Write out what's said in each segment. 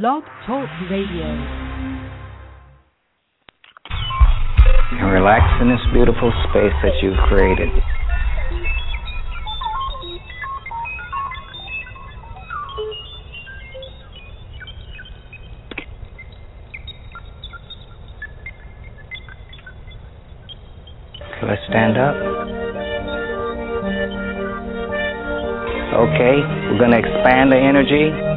Blog Talk Radio. And relax in this beautiful space that you've created. Okay, let's stand up. Okay, we're going to expand the energy.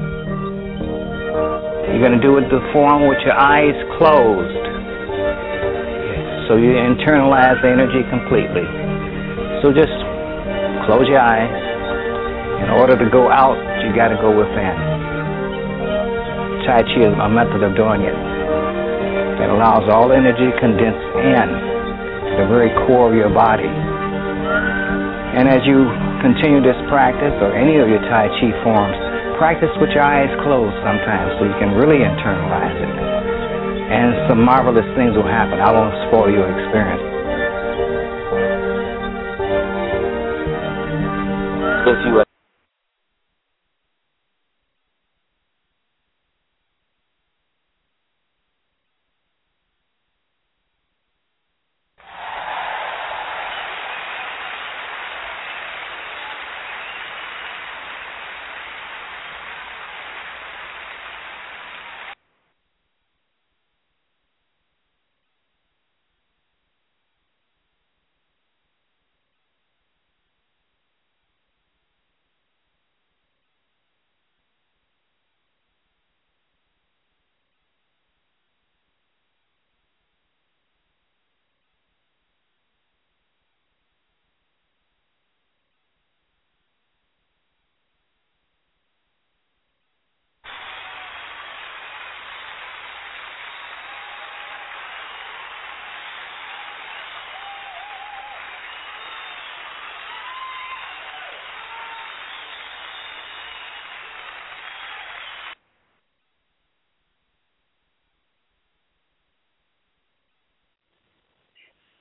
Going to do it the form with your eyes closed. So you internalize the energy completely. So just close your eyes. In order to go out, you got to go within. Tai Chi is a method of doing it that allows all energy condensed in the very core of your body. And as you continue this practice or any of your Tai Chi forms, practice with your eyes closed sometimes so you can really internalize it. And some marvelous things will happen. I won't spoil your experience. If you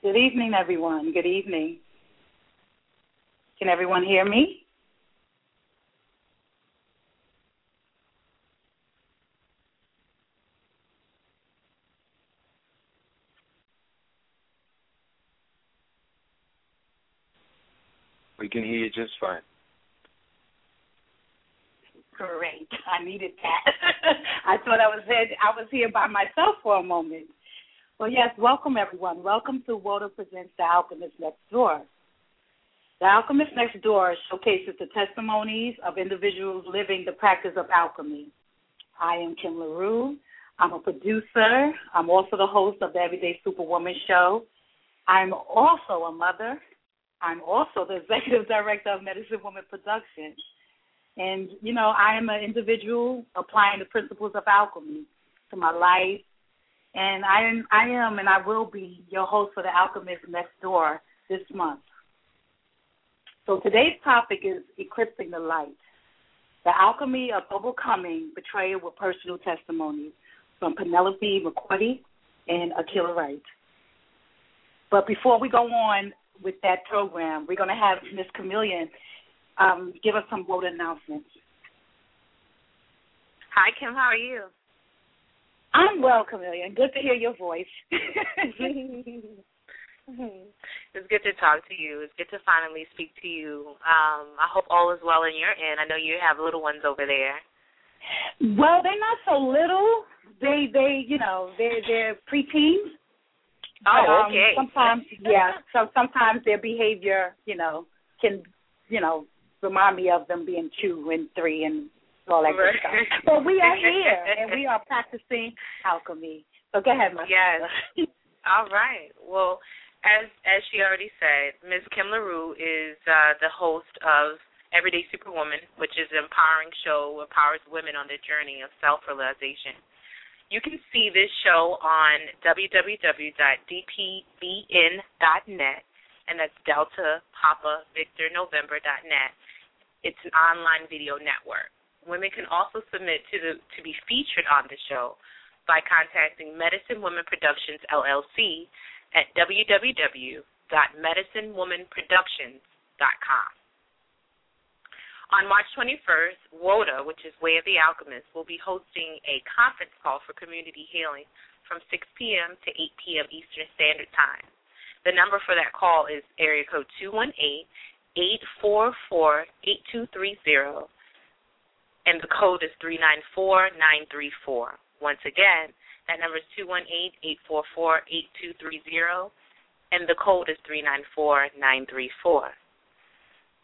Good evening, everyone. Good evening. Can everyone hear me? We can hear you just fine. Great. I needed that. I thought I was here, I was here by myself for a moment. Well, yes, welcome everyone. Welcome to WOTA Presents The Alchemist Next Door. The Alchemist Next Door showcases the testimonies of individuals living the practice of alchemy. I am Kim LaRue. I'm a producer. I'm also the host of the Everyday Superwoman show. I'm also a mother. I'm also the executive director of Medicine Woman Productions. And, you know, I am an individual applying the principles of alchemy to my life, and I am, I am, and I will be your host for the Alchemist Next Door this month. So today's topic is eclipsing the light, the alchemy of overcoming betrayal with personal testimonies from Penelope McCourty and Akila Wright. But before we go on with that program, we're going to have Miss Chameleon um, give us some vote announcements. Hi, Kim. How are you? I'm well, Chameleon. Good to hear your voice. it's good to talk to you. It's good to finally speak to you. Um, I hope all is well in your end. I know you have little ones over there. Well, they're not so little. They they you know they're they're preteens. Oh, um, okay. Sometimes, yeah. So sometimes their behavior, you know, can you know remind me of them being two and three and all that good stuff. But we are here and we are practicing alchemy. So go ahead, my Yes. all right. Well, as as she already said, Ms. Kim LaRue is uh, the host of Everyday Superwoman, which is an empowering show that empowers women on their journey of self realization. You can see this show on www.dpvn.net, and that's Delta Papa Victor November.net. It's an online video network. Women can also submit to the to be featured on the show by contacting Medicine Woman Productions LLC at www.medicinewomanproductions.com. On March 21st, WOTA, which is Way of the Alchemist, will be hosting a conference call for community healing from 6 p.m. to 8 p.m. Eastern Standard Time. The number for that call is area code 218 844 8230, and the code is 394934. Once again, that number is 218 844 8230, and the code is 394934.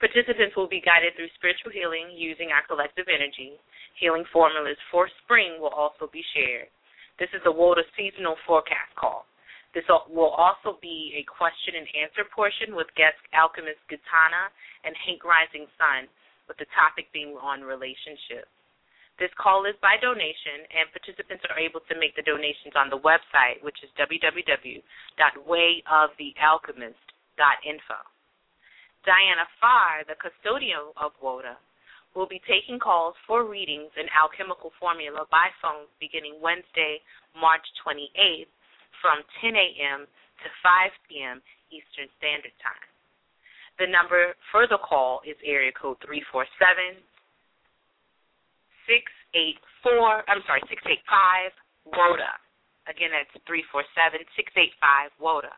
Participants will be guided through spiritual healing using our collective energy. Healing formulas for spring will also be shared. This is the WOTA seasonal forecast call. This will also be a question and answer portion with guest alchemist Gitana and Hank Rising Sun, with the topic being on relationships. This call is by donation, and participants are able to make the donations on the website, which is www.wayofthealchemist.info. Diana Pharr, the custodian of WOTA, will be taking calls for readings in alchemical formula by phone beginning Wednesday, March 28th from 10 a.m. to 5 p.m. Eastern Standard Time. The number for the call is area code 347 684, I'm sorry, 685 WOTA. Again, that's 347 685 WOTA.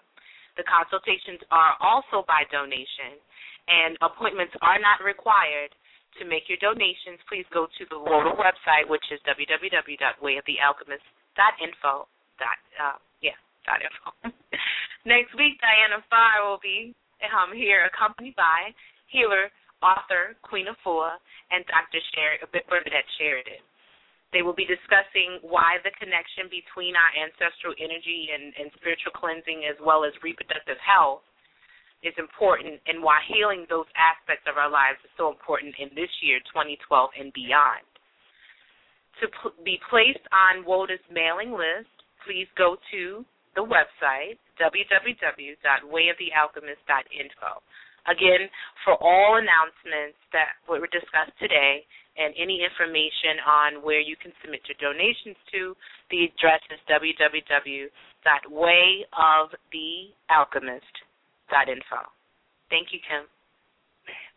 The consultations are also by donation and appointments are not required. To make your donations, please go to the WOTA website, which is www.wayofthealchemist.info. Dot, uh, yeah, dot info. Next week, Diana Pharr will be um, here, accompanied by healer, author Queen Afua, and Dr. Sher- Bernadette Sheridan. They will be discussing why the connection between our ancestral energy and, and spiritual cleansing, as well as reproductive health, is important and why healing those aspects of our lives is so important in this year, 2012 and beyond. To pl- be placed on WOTA's mailing list, please go to the website, www.wayofthealchemist.info. Again, for all announcements that were discussed today and any information on where you can submit your donations to, the address is www.wayofthealchemist.info. Thank you, Kim.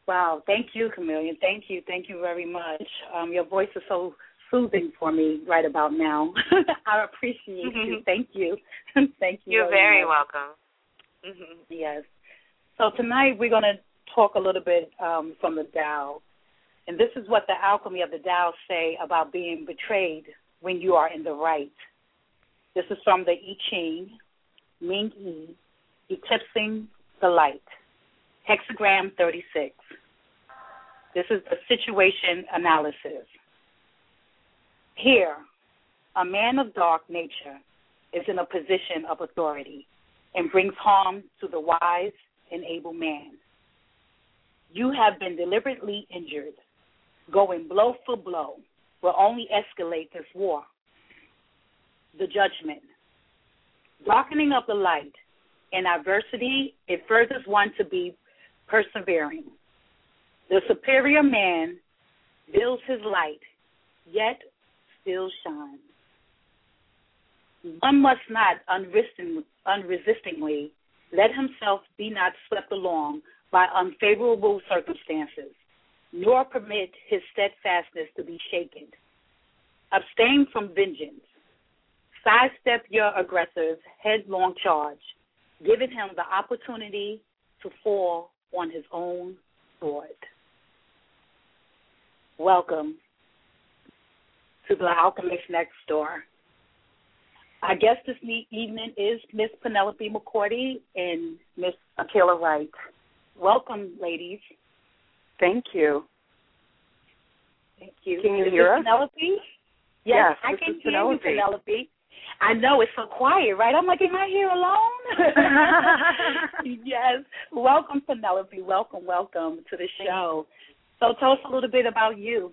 Wow, thank you, Chameleon. Thank you, thank you very much. Um, your voice is so soothing for me right about now. I appreciate mm-hmm. you. Thank you. thank you. You're very, very welcome. Mm-hmm. Yes. So tonight we're going to talk a little bit um, from the Tao, and this is what the alchemy of the Tao say about being betrayed when you are in the right. This is from the I Ching, Ming Yi, Eclipsing the light. Hexagram 36. This is the situation analysis. Here, a man of dark nature is in a position of authority and brings harm to the wise and able man. You have been deliberately injured. Going blow for blow will only escalate this war. The judgment. Darkening of the light in adversity, it furthers one to be persevering. The superior man builds his light, yet still shines. One must not unresistingly let himself be not swept along by unfavorable circumstances, nor permit his steadfastness to be shaken. Abstain from vengeance. Sidestep your aggressor's headlong charge giving him the opportunity to fall on his own sword. Welcome to the Alchemist Next Door. Our guest this evening is Miss Penelope McCourty and Miss Akela Wright. Welcome, ladies. Thank you. Thank you. Can you is hear us? Penelope? Yes, yes I can hear Penelope. you, Penelope. I know it's so quiet, right? I'm like, am I here alone? yes. Welcome, Penelope. Welcome, welcome to the show. So tell us a little bit about you.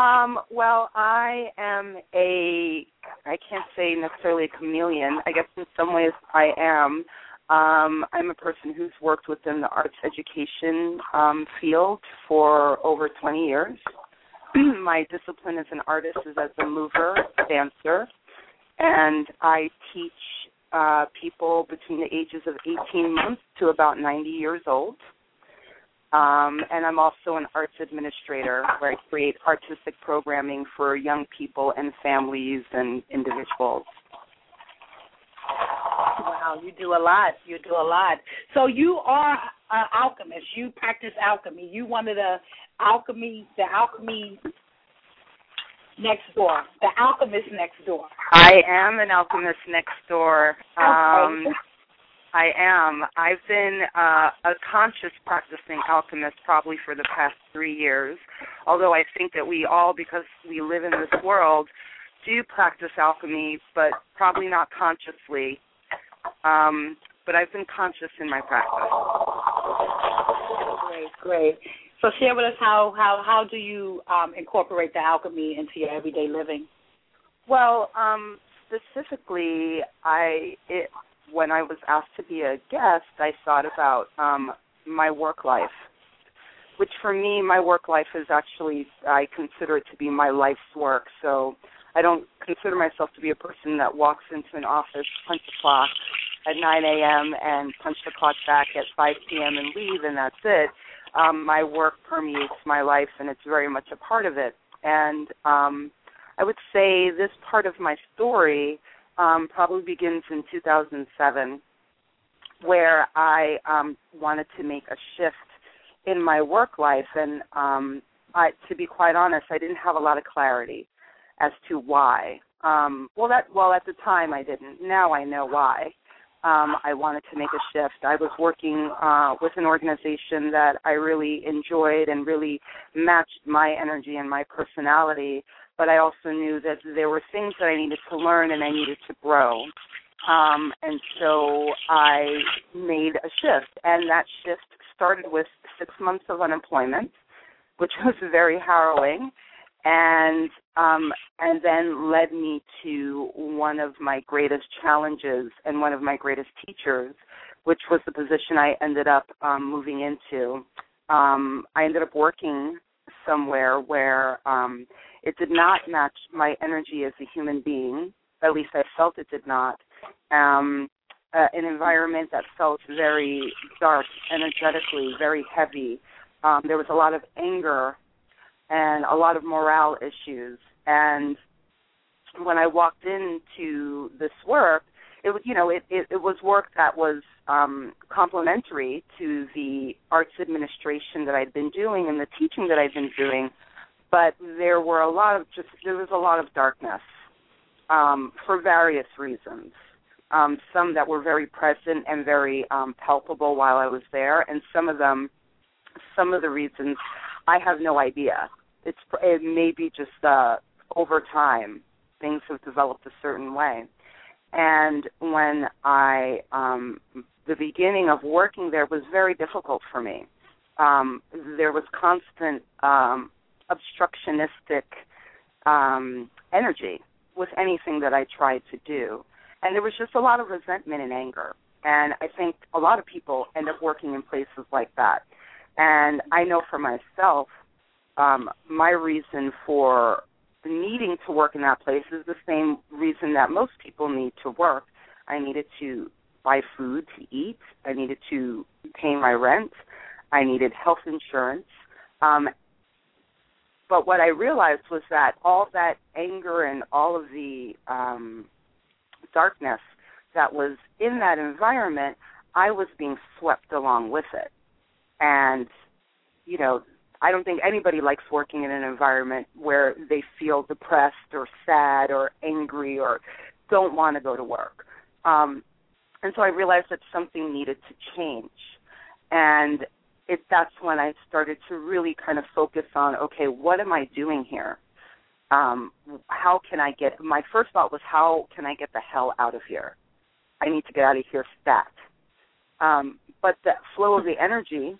Um, well, I am a I can't say necessarily a chameleon. I guess in some ways I am. Um, I'm a person who's worked within the arts education um, field for over 20 years. My discipline as an artist is as a mover, dancer, and I teach uh, people between the ages of 18 months to about 90 years old. Um, and I'm also an arts administrator where I create artistic programming for young people and families and individuals. Wow, you do a lot. You do a lot. So you are an alchemist. You practice alchemy. You one of the alchemy, the alchemy next door, the alchemist next door. I am an alchemist next door. Um, I am. I've been uh, a conscious practicing alchemist probably for the past three years. Although I think that we all, because we live in this world, do practice alchemy, but probably not consciously. Um, but I've been conscious in my practice. Great, great. So share with us how how how do you um, incorporate the alchemy into your everyday living? Well, um, specifically, I it, when I was asked to be a guest, I thought about um, my work life, which for me, my work life is actually I consider it to be my life's work. So I don't consider myself to be a person that walks into an office, punch the clock at 9 a.m. and punch the clock back at 5 p.m. and leave, and that's it um, my work permeates my life and it's very much a part of it. And um, I would say this part of my story um, probably begins in 2007, where I um, wanted to make a shift in my work life. And um, I, to be quite honest, I didn't have a lot of clarity as to why. Um, well, that well at the time I didn't. Now I know why um, I wanted to make a shift. I was working uh, with an organization that I really enjoyed and really matched my energy and my personality, but I also knew that there were things that I needed to learn and I needed to grow. Um, and so I made a shift, and that shift started with six months of unemployment, which was very harrowing and um, and then led me to one of my greatest challenges and one of my greatest teachers, which was the position I ended up um, moving into. Um, I ended up working somewhere where um, it did not match my energy as a human being. At least I felt it did not. Um, uh, an environment that felt very dark, energetically, very heavy. Um, there was a lot of anger and a lot of morale issues. And when I walked into this work, it was you know it, it, it was work that was um, complementary to the arts administration that I'd been doing and the teaching that I'd been doing, but there were a lot of just there was a lot of darkness um, for various reasons. Um, some that were very present and very um, palpable while I was there, and some of them, some of the reasons, I have no idea it's it may be just uh, over time things have developed a certain way. And when I um, the beginning of working there was very difficult for me. Um, there was constant um, obstructionistic um, energy with anything that I tried to do, and there was just a lot of resentment and anger. And I think a lot of people end up working in places like that. And I know for myself um, my reason for needing to work in that place is the same reason that most people need to work. I needed to buy food to eat. I needed to pay my rent. I needed health insurance. Um, but what I realized was that all that anger and all of the um, darkness that was in that environment, I was being swept along with it. And, you know, I don't think anybody likes working in an environment where they feel depressed or sad or angry or don't want to go to work. Um, and so I realized that something needed to change. And it that's when I started to really kind of focus on okay, what am I doing here? Um, how can I get my first thought was how can I get the hell out of here? I need to get out of here stat. Um, but the flow of the energy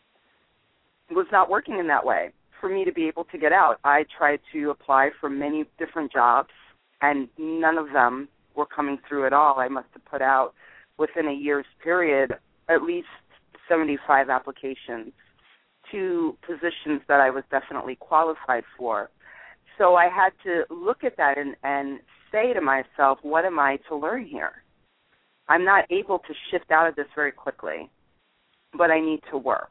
was not working in that way for me to be able to get out. I tried to apply for many different jobs, and none of them were coming through at all. I must have put out within a year's period at least 75 applications to positions that I was definitely qualified for. So I had to look at that and, and say to myself, what am I to learn here? I'm not able to shift out of this very quickly, but I need to work.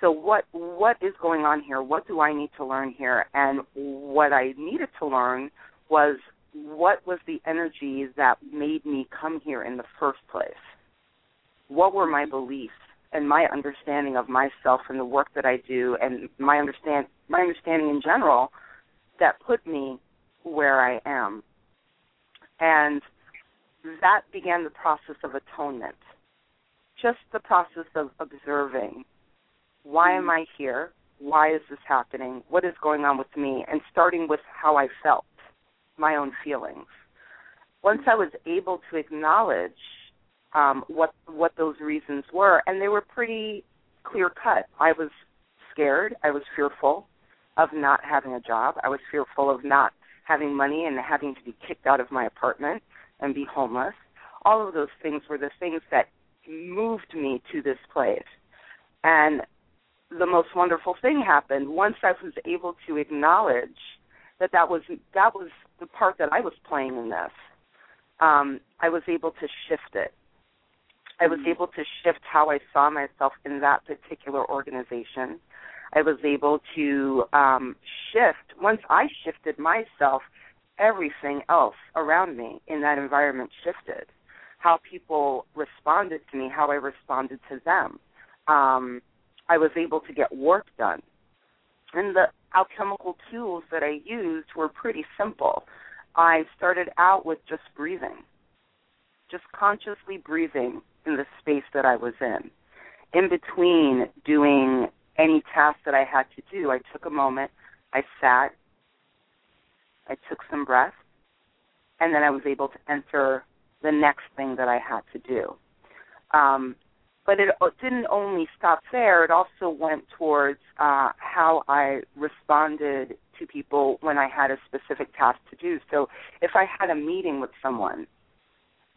So what what is going on here? What do I need to learn here? And what I needed to learn was what was the energy that made me come here in the first place? What were my beliefs and my understanding of myself and the work that I do and my understand my understanding in general that put me where I am. And that began the process of atonement. Just the process of observing why am mm. I here? Why is this happening? What is going on with me? And starting with how I felt, my own feelings. Once mm. I was able to acknowledge um, what what those reasons were, and they were pretty clear cut. I was scared. I was fearful of not having a job. I was fearful of not having money and having to be kicked out of my apartment and be homeless. All of those things were the things that moved me to this place. And the most wonderful thing happened once I was able to acknowledge that that was that was the part that I was playing in this. Um, I was able to shift it. I was mm-hmm. able to shift how I saw myself in that particular organization. I was able to um, shift. Once I shifted myself, everything else around me in that environment shifted. How people responded to me, how I responded to them. Um, I was able to get work done. And the alchemical tools that I used were pretty simple. I started out with just breathing, just consciously breathing in the space that I was in. In between doing any task that I had to do, I took a moment, I sat, I took some breath, and then I was able to enter the next thing that I had to do. Um, but it didn't only stop there, it also went towards uh, how I responded to people when I had a specific task to do. So if I had a meeting with someone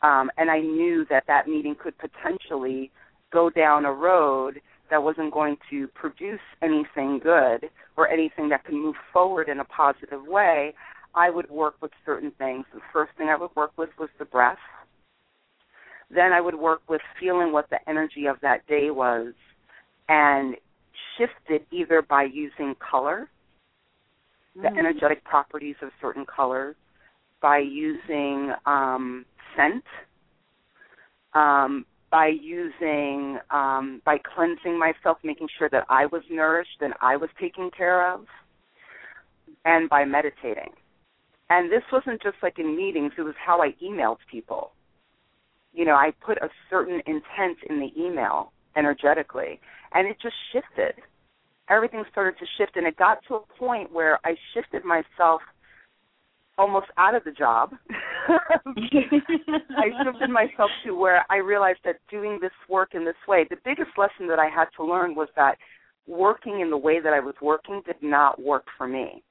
um, and I knew that that meeting could potentially go down a road that wasn't going to produce anything good or anything that could move forward in a positive way, I would work with certain things. The first thing I would work with was the breath. Then I would work with feeling what the energy of that day was and shift it either by using color, mm-hmm. the energetic properties of certain colors, by using um, scent, um, by using, um, by cleansing myself, making sure that I was nourished and I was taken care of, and by meditating. And this wasn't just like in meetings, it was how I emailed people. You know, I put a certain intent in the email energetically, and it just shifted. Everything started to shift, and it got to a point where I shifted myself almost out of the job. I shifted myself to where I realized that doing this work in this way, the biggest lesson that I had to learn was that working in the way that I was working did not work for me.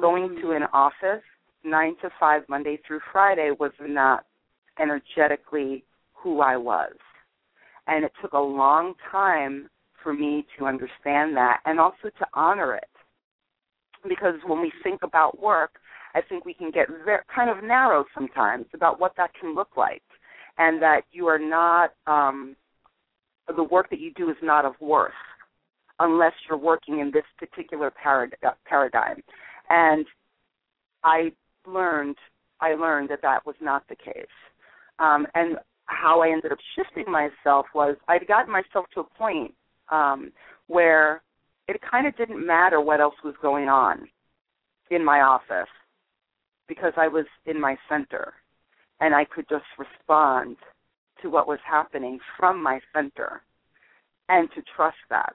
Going to mm-hmm. an office nine to five Monday through Friday was not energetically who I was. And it took a long time for me to understand that and also to honor it. Because when we think about work, I think we can get kind of narrow sometimes about what that can look like, and that you are not um, the work that you do is not of worth unless you're working in this particular parad- paradigm. And I learned I learned that that was not the case. Um, and how I ended up shifting myself was I'd gotten myself to a point um, where it kind of didn't matter what else was going on in my office because I was in my center and I could just respond to what was happening from my center and to trust that.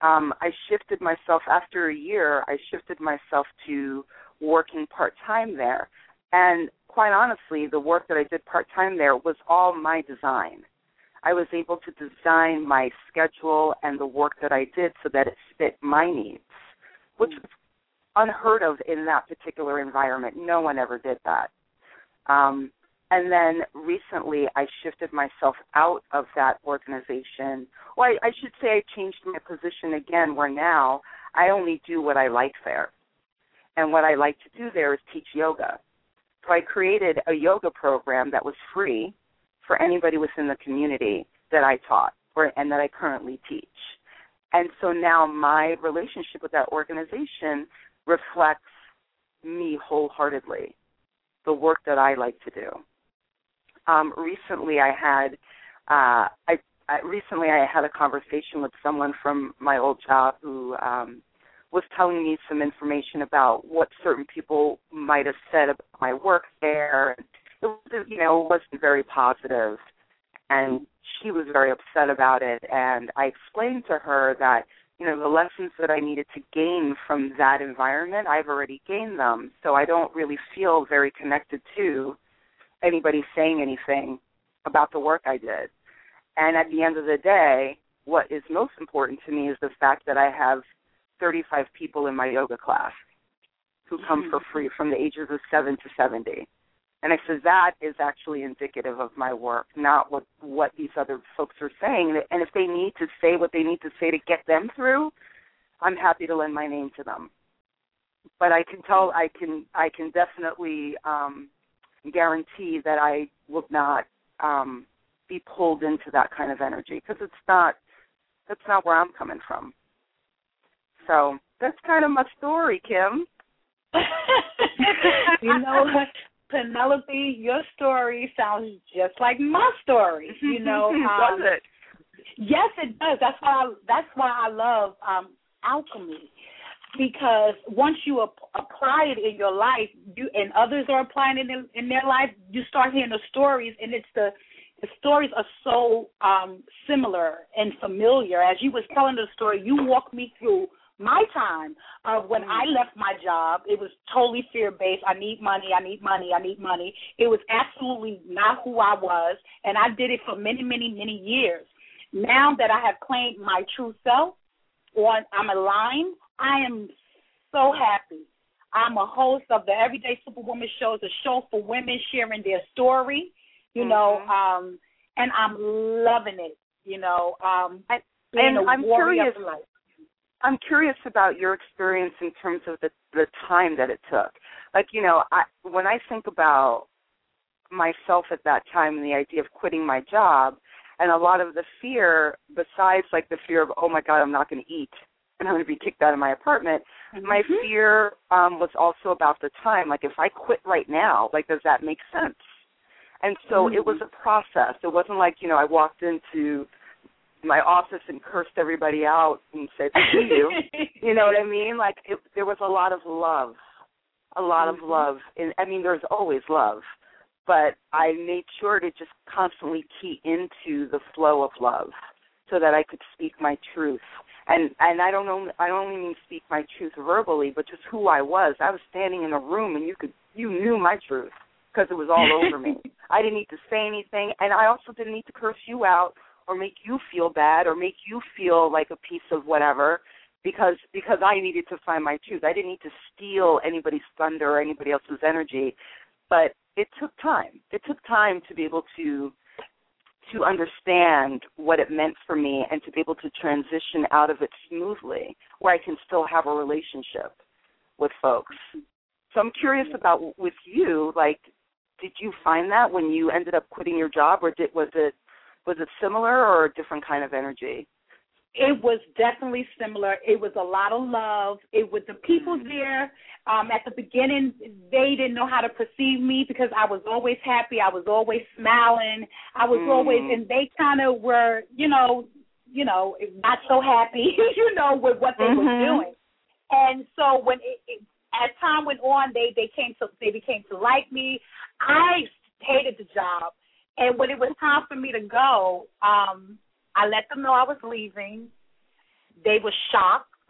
Um, I shifted myself after a year. I shifted myself to working part time there, and quite honestly, the work that I did part time there was all my design. I was able to design my schedule and the work that I did so that it fit my needs, which was unheard of in that particular environment. No one ever did that. Um, and then recently, I shifted myself out of that organization. Well, I, I should say I changed my position again, where now I only do what I like there. And what I like to do there is teach yoga. So I created a yoga program that was free for anybody within the community that I taught or, and that I currently teach. And so now my relationship with that organization reflects me wholeheartedly, the work that I like to do. Um, recently, I had uh, I, I recently I had a conversation with someone from my old job who um, was telling me some information about what certain people might have said about my work there. It was, you know, wasn't very positive, and she was very upset about it. And I explained to her that you know the lessons that I needed to gain from that environment, I've already gained them, so I don't really feel very connected to anybody saying anything about the work I did. And at the end of the day, what is most important to me is the fact that I have 35 people in my yoga class who come hmm. for free from the ages of 7 to 70. And I said that is actually indicative of my work, not what what these other folks are saying. And if they need to say what they need to say to get them through, I'm happy to lend my name to them. But I can tell I can I can definitely um guarantee that I will not um be pulled into that kind of energy because it's not that's not where I'm coming from. So that's kind of my story, Kim. you know, Penelope, your story sounds just like my story. You know, um, does it? Yes, it does. That's why I, that's why I love um alchemy because once you ap- apply it in your life, you and others are applying it in, in their life, you start hearing the stories, and it's the the stories are so um similar and familiar. As you was telling the story, you walked me through my time of when I mm-hmm. left my job. It was totally fear based. I need money. I need money. I need money. It was absolutely not who I was, and I did it for many, many, many years. Now that I have claimed my true self, or I'm aligned, I am so happy. I'm a host of the Everyday Superwoman shows, a show for women sharing their story, you mm-hmm. know, um, and I'm loving it, you know. Um, and, and I'm curious. I'm curious about your experience in terms of the the time that it took. Like, you know, I when I think about myself at that time and the idea of quitting my job and a lot of the fear besides like the fear of oh my god I'm not going to eat and I'm going to be kicked out of my apartment mm-hmm. my fear um was also about the time like if I quit right now like does that make sense and so mm-hmm. it was a process it wasn't like you know I walked into my office and cursed everybody out and said "See you." you know what I mean? Like it, there was a lot of love, a lot mm-hmm. of love. And I mean, there's always love, but I made sure to just constantly key into the flow of love so that I could speak my truth. And and I don't know I don't only mean speak my truth verbally, but just who I was. I was standing in a room and you could you knew my truth because it was all over me. I didn't need to say anything, and I also didn't need to curse you out or make you feel bad or make you feel like a piece of whatever because because I needed to find my truth. I didn't need to steal anybody's thunder or anybody else's energy, but it took time. It took time to be able to to understand what it meant for me and to be able to transition out of it smoothly where I can still have a relationship with folks. So I'm curious about with you, like did you find that when you ended up quitting your job or did was it was it similar or a different kind of energy? It was definitely similar. It was a lot of love. It was the people mm-hmm. there. Um, at the beginning, they didn't know how to perceive me because I was always happy. I was always smiling. I was mm. always, and they kind of were, you know, you know, not so happy, you know, with what they mm-hmm. were doing. And so when it, it, as time went on, they they came to they became to like me. I hated the job. And when it was time for me to go, um, I let them know I was leaving. They were shocked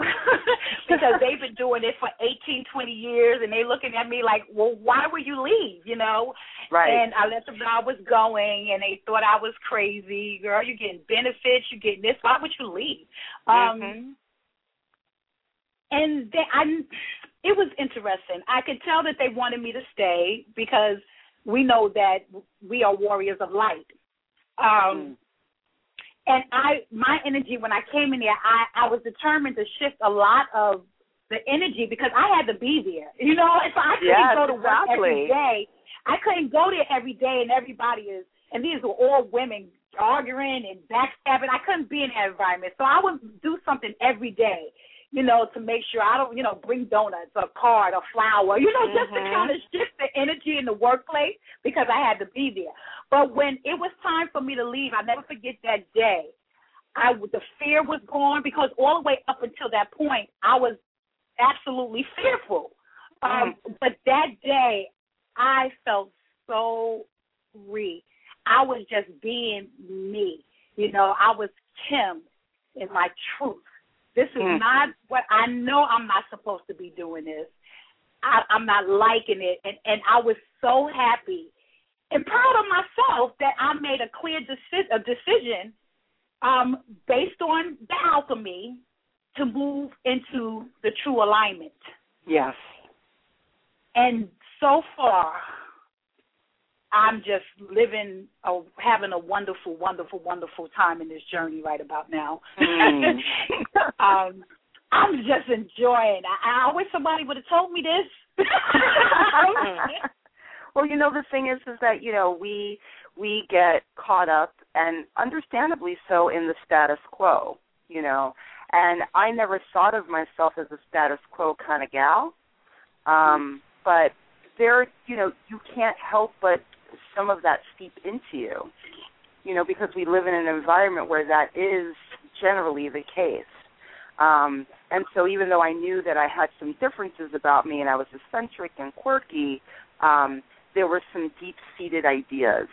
because they've been doing it for 18, 20 years, and they looking at me like, well, why would you leave, you know? Right. And I let them know I was going, and they thought I was crazy. Girl, you're getting benefits, you're getting this. Why would you leave? Um, mm-hmm. And they, I, it was interesting. I could tell that they wanted me to stay because – we know that we are warriors of light. Um, mm. And I, my energy when I came in there, I, I was determined to shift a lot of the energy because I had to be there. You know, if I couldn't yes, go to exactly. work every day, I couldn't go there every day, and everybody is, and these were all women arguing and backstabbing. I couldn't be in that environment. So I would do something every day, you know, to make sure I don't, you know, bring donuts or card or flour, you know, just Mhm. to kind of shift the energy in the workplace because I had to be there. But when it was time for me to leave, I never forget that day. I the fear was gone because all the way up until that point, I was absolutely fearful. Um, but that day, I felt so free. I was just being me. You know, I was Kim in my truth. This is Mm. not what I know. I'm not supposed to be doing this. I, I'm not liking it, and and I was so happy and proud of myself that I made a clear deci- a decision um, based on the alchemy to move into the true alignment. Yes. And so far, I'm just living, a, having a wonderful, wonderful, wonderful time in this journey right about now. Mm. um, I'm just enjoying. I, I wish somebody would have told me this. well, you know the thing is is that, you know, we we get caught up and understandably so in the status quo, you know. And I never thought of myself as a status quo kind of gal. Um, but there, you know, you can't help but some of that seep into you. You know, because we live in an environment where that is generally the case. Um, and so even though I knew that I had some differences about me and I was eccentric and quirky, um, there were some deep seated ideas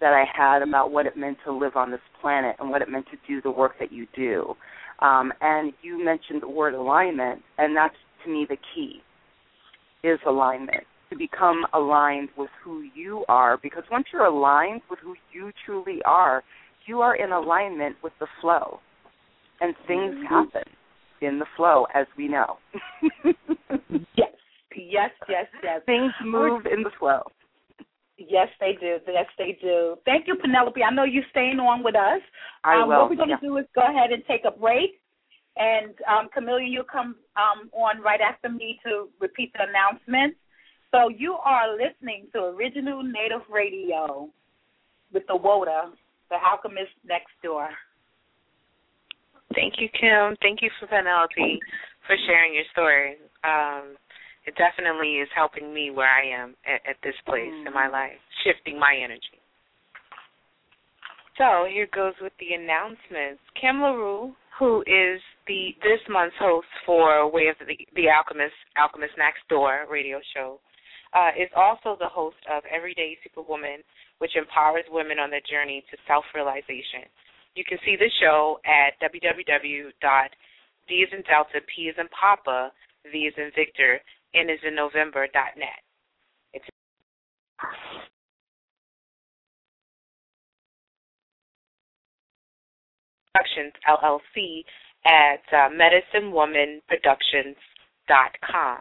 that I had about what it meant to live on this planet and what it meant to do the work that you do. Um, and you mentioned the word alignment, and that's to me the key is alignment to become aligned with who you are because once you're aligned with who you truly are you are in alignment with the flow and things Mm-hmm. happen in the flow as we know yes, yes, yes, yes. things move in the flow Yes, they do. Yes, they do. Thank you, Penelope. I know you're staying on with us. I um, will. What we're going to yeah. do is go ahead and take a break. And um, Camelia, you'll come um, on right after me to repeat the announcements. So you are listening to Original Native Radio with the WOTA, the Alchemist Next Door. Thank you, Kim. Thank you for Penelope for sharing your story. Um, it definitely is helping me where I am at, at this place in my life, shifting my energy. So here goes with the announcements. Kim LaRue, who is the this month's host for Way of the, the Alchemist, Alchemist Next Door radio show, uh, is also the host of Everyday Superwoman, which empowers women on their journey to self-realization. You can see the show at www.d is in Delta, P is in Papa, V is in Victor, N is in November.net. It's Productions LLC at uh, medicinewomanproductions.com.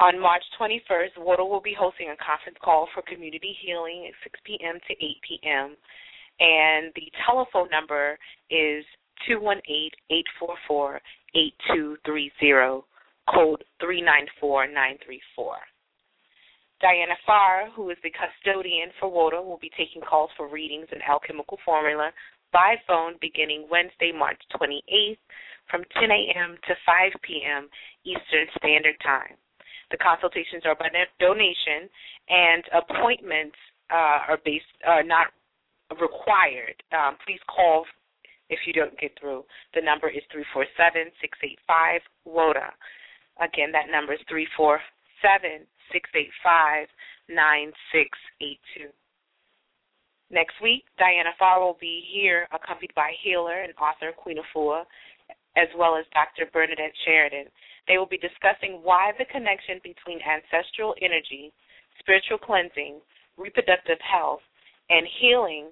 On March 21st, WOTA will be hosting a conference call for community healing at 6 p.m. to 8 p.m. And the telephone number is 218-844-8230, code 394934. Diana Pharr, who is the custodian for WOTA, will be taking calls for readings and alchemical formula by phone beginning Wednesday, March 28th from 10 a.m. to 5 p.m. Eastern Standard Time. The consultations are by donation, and appointments uh, are based are not required. Um, please call if you don't get through. The number is three four seven six eight five WOTA. Again, that number is three four seven six eight five nine six eight two. Next week, Diana Pharr will be here, accompanied by healer and author Queen Afua, as well as Dr. Bernadette Sheridan. They will be discussing why the connection between ancestral energy, spiritual cleansing, reproductive health, and healing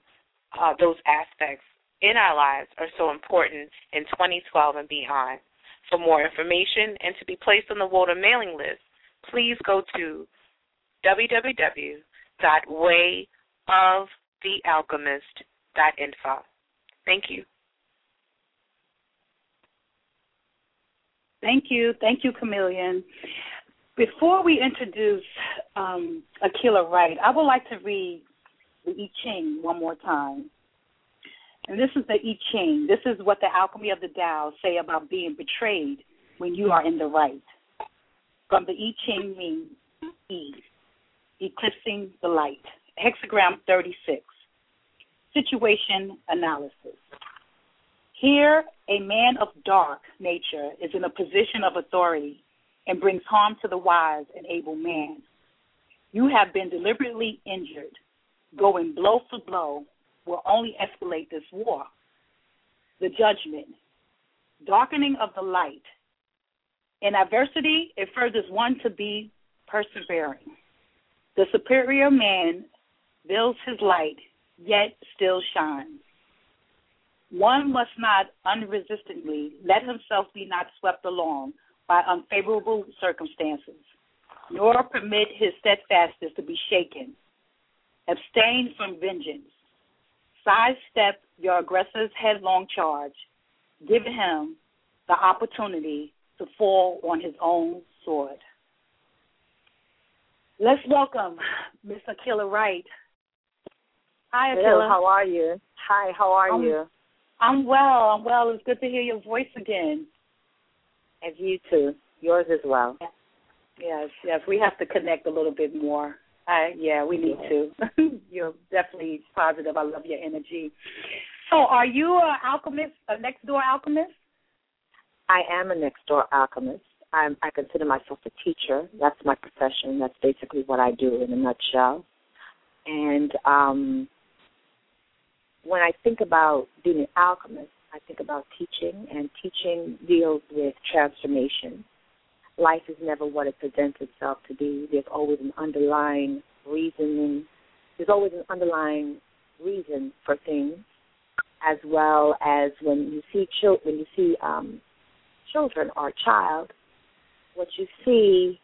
uh, those aspects in our lives are so important in 2012 and beyond. For more information and to be placed on the WOTA mailing list, please go to www.wayofthealchemist.info. Thank you. Thank you. Thank you, Chameleon. Before we introduce um, Akila Wright, I would like to read the I Ching one more time. And this is the I Ching. This is what the alchemy of the Tao say about being betrayed when you are in the right. From the I Ching means E, eclipsing the light. Hexagram 36. Situation analysis. Here, a man of dark nature is in a position of authority and brings harm to the wise and able man. You have been deliberately injured. Going blow for blow will only escalate this war. The judgment, darkening of the light. In adversity, it furthers one to be persevering. The superior man builds his light, yet still shines. One must not unresistingly let himself be not swept along by unfavorable circumstances, nor permit his steadfastness to be shaken. Abstain from vengeance. Sidestep your aggressor's headlong charge. Give him the opportunity to fall on his own sword. Let's welcome Miss Akila Wright. Hi, Akila. Hello, how are you? Hi, how are I'm, you? I'm well. I'm well. It's good to hear your voice again. And you too. Yours as well. Yes, yes. We have to connect a little bit more. I, yeah, we need to. You're definitely positive. I love your energy. So, are you an alchemist, a next door alchemist? I am a next door alchemist. I'm, I consider myself a teacher. That's my profession. That's basically what I do in a nutshell. And um, when I think about being an alchemist, I think about teaching, and teaching deals with transformation. Life is never what it presents itself to be. There's always an underlying reasoning. There's always an underlying reason for things, as well as when you see children, when you see um, children or a child, what you see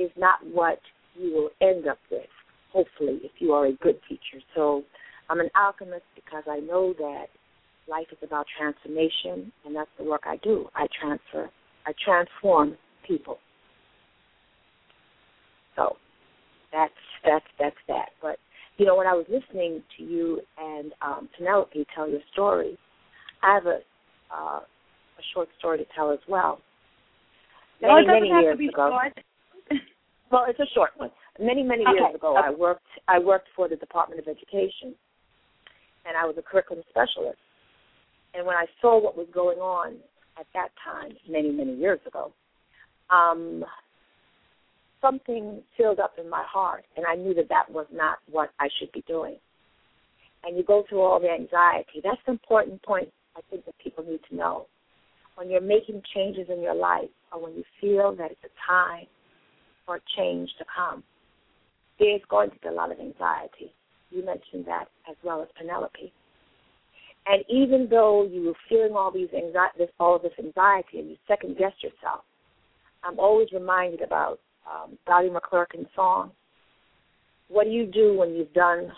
is not what you will end up with. Hopefully, if you are a good teacher. So, I'm an alchemist because I know that life is about transformation, and that's the work I do. I transfer, I transform people. So that's that's that's that. But you know, when I was listening to you and um, Penelope tell your story, I have a uh, a short story to tell as well. No, Many it doesn't many have years to be ago. short. Well, it's a short one. Many many Okay. years ago, Okay. I worked I worked for the Department of Education, and I was a curriculum specialist. And when I saw what was going on at that time, many many years ago, um, something filled up in my heart, and I knew that that was not what I should be doing. And you go through all the anxiety. That's the important point I think that people need to know. When you're making changes in your life, or when you feel that it's a time for change to come, there's going to be a lot of anxiety. You mentioned that as well as Penelope. And even though you were feeling all these anxiety, this, all of this anxiety, and you second guess yourself, I'm always reminded about um, Donnie McClurkin's song. What do you do when you've done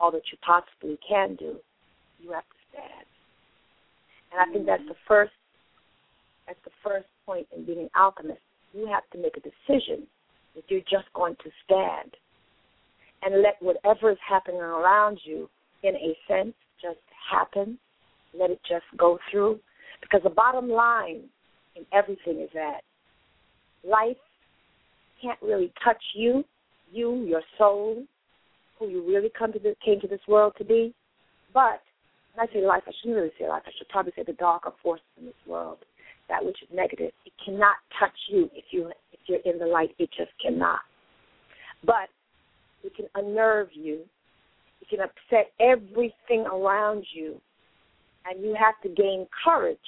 all that you possibly can do? You have to stand. And I think that's the first. That's the first point in being an alchemist. You have to make a decision that you're just going to stand and let whatever is happening around you, in a sense, just happen. Let it just go through. Because the bottom line in everything is that life can't really touch you, you, your soul, who you really come to this, came to this world to be. But when I say life, I shouldn't really say life. I should probably say the darker forces in this world, that which is negative. It cannot touch you if you if you're in the light. It just cannot. But it can unnerve you. It can upset everything around you, and you have to gain courage.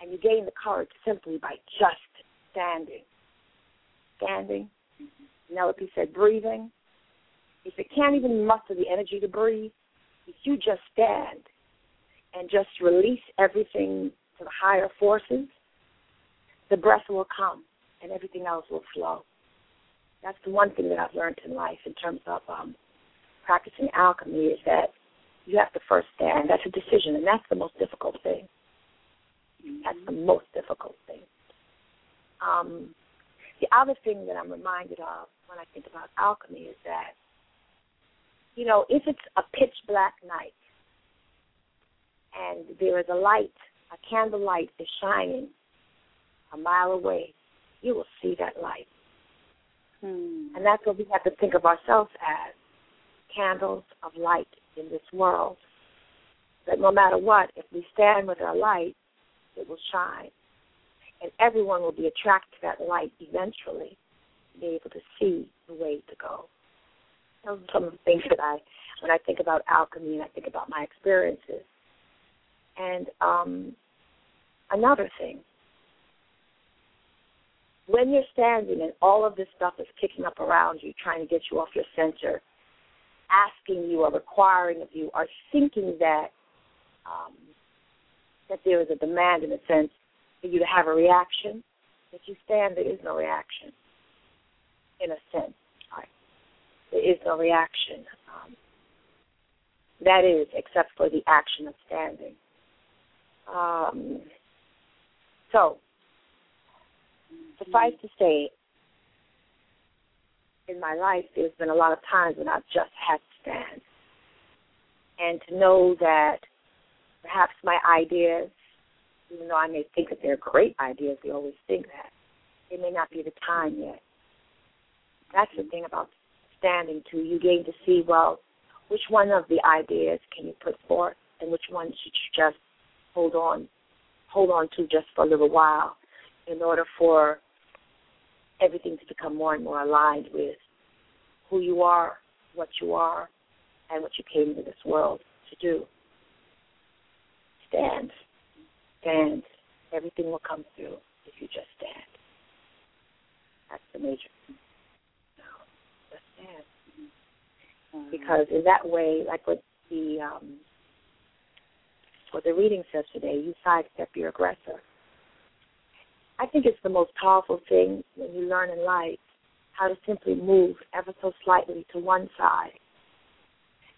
And you gain the courage simply by just standing. Standing. Penelope said breathing. If it can't even muster the energy to breathe, if you just stand and just release everything to the higher forces, the breath will come and everything else will flow. That's the one thing that I've learned in life in terms of um, practicing alchemy is that you have to first stand. That's a decision, and that's the most difficult thing. That's the most difficult thing. Um, the other thing that I'm reminded of when I think about alchemy is that, you know, if it's a pitch black night and there is a light, a candle light is shining a mile away, you will see that light. Hmm. And that's what we have to think of ourselves as candles of light in this world. That no matter what, if we stand with our light, it will shine. And everyone will be attracted to that light eventually, be able to see the way to go. Those are some of the things that I, when I think about alchemy and I think about my experiences. And um, another thing, when you're standing and all of this stuff is kicking up around you, trying to get you off your center, asking you or requiring of you, or thinking that um, that there is a demand in a sense for you to have a reaction. If you stand, there is no reaction. In a sense, right? there is no reaction. Um, that is, except for the action of standing. Um, so, suffice to say, in my life, there's been a lot of times when I've just had to stand. And to know that perhaps my ideas, even though I may think that they're great ideas, we always think that, it may not be the time yet. That's the thing about standing, too. You gain to see, well, which one of the ideas can you put forth and which one should you just hold on hold on to just for a little while in order for everything to become more and more aligned with who you are, what you are, and what you came into this world to do. Stand. Stand. Everything will come through if you just stand. That's the major thing. No, just stand. Mm-hmm. Because in that way, like what the um, what the reading says today, you sidestep your aggressor. I think it's the most powerful thing when you learn in life how to simply move ever so slightly to one side.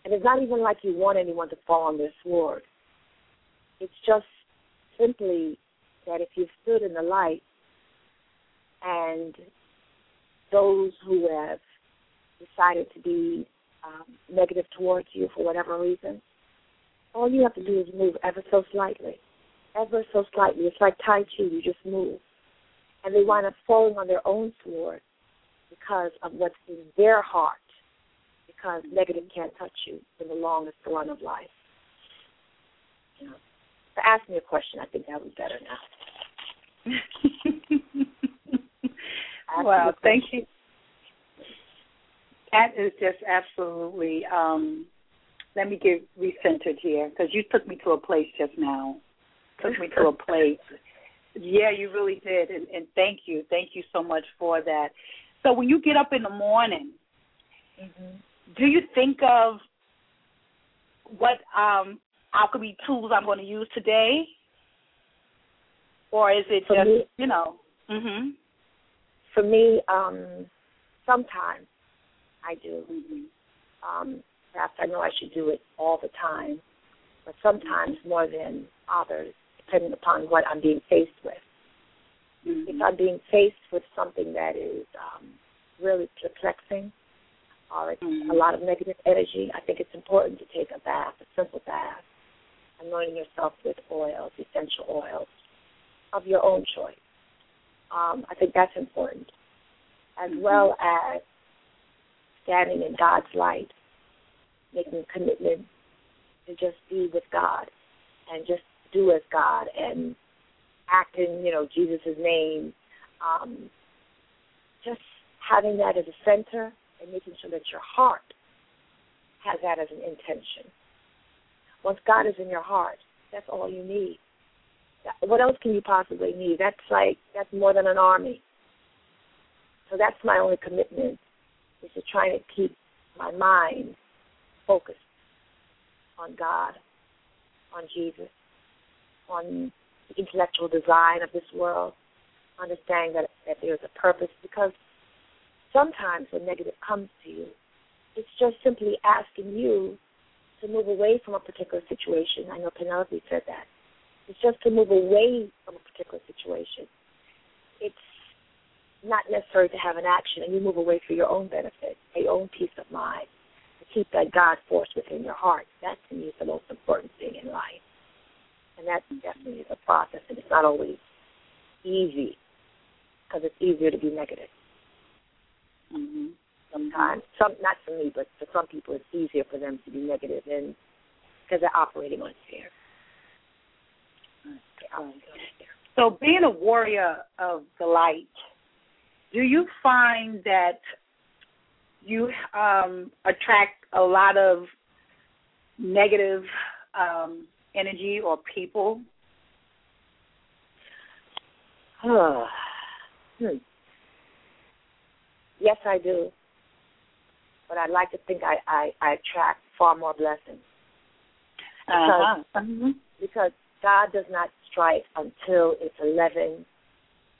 And it's not even like you want anyone to fall on their sword. It's just simply that if you've stood in the light and those who have decided to be um, negative towards you for whatever reason, all you have to do is move ever so slightly. Ever so slightly. It's like Tai Chi, you just move. And they wind up falling on their own sword because of what's in their heart. Because negative can't touch you in the longest run of life. You know. So ask me a question, I think that would be better now. well, thank you. That is just absolutely um, let me get recentered here because you took me to a place just now. Took me to a place. Yeah, you really did, and, and thank you, thank you so much for that. So when you get up in the morning, mm-hmm. do you think of what um, alchemy tools I'm going to use today, or is it for just me, you know? Mhm. For me, um, sometimes I do. Mm-hmm. Um, Perhaps I know I should do it all the time, but sometimes more than others, depending upon what I'm being faced with. Mm-hmm. If I'm being faced with something that is um, really perplexing or it's mm-hmm. a lot of negative energy, I think it's important to take a bath, a simple bath, anointing yourself with oils, essential oils of your own choice. Um, I think that's important, as mm-hmm. well as standing in God's light making a commitment to just be with God and just do as God and act in, you know, Jesus' name. Um, just having that as a center and making sure that your heart has that as an intention. Once God is in your heart, that's all you need. What else can you possibly need? That's like that's more than an army. So that's my only commitment is to try to keep my mind focused on God, on Jesus, on the intellectual design of this world, understanding that, that there's a purpose because sometimes when negative comes to you, it's just simply asking you to move away from a particular situation. I know Penelope said that. It's just to move away from a particular situation. It's not necessary to have an action, and you move away for your own benefit, for your own peace of mind To keep that God force within your heart. That to me is the most important thing in life. And that's definitely a process, and it's not always easy because it's easier to be negative. Mm-hmm. Sometimes, some not for me, but for some people, it's easier for them to be negative, and because they're operating on fear. So, being a warrior of the light, do you find that you um, attract a lot of negative um, energy or people? hmm. Yes, I do. But I'd like to think I, I, I attract far more blessings. Because, uh-huh. mm-hmm. because God does not strike until it's eleven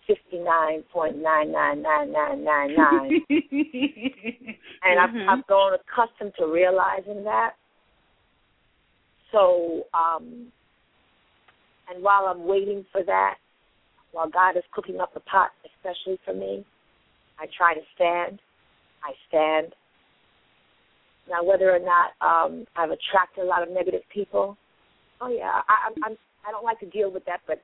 fifty nine point nine nine nine nine nine nine. And mm-hmm. I've I've grown accustomed to realizing that. So, um and while I'm waiting for that, while God is cooking up the pot, especially for me, I try to stand. I stand. Now, whether or not um, I've attracted a lot of negative people, oh yeah, I, I'm, I'm I don't like to deal with that. But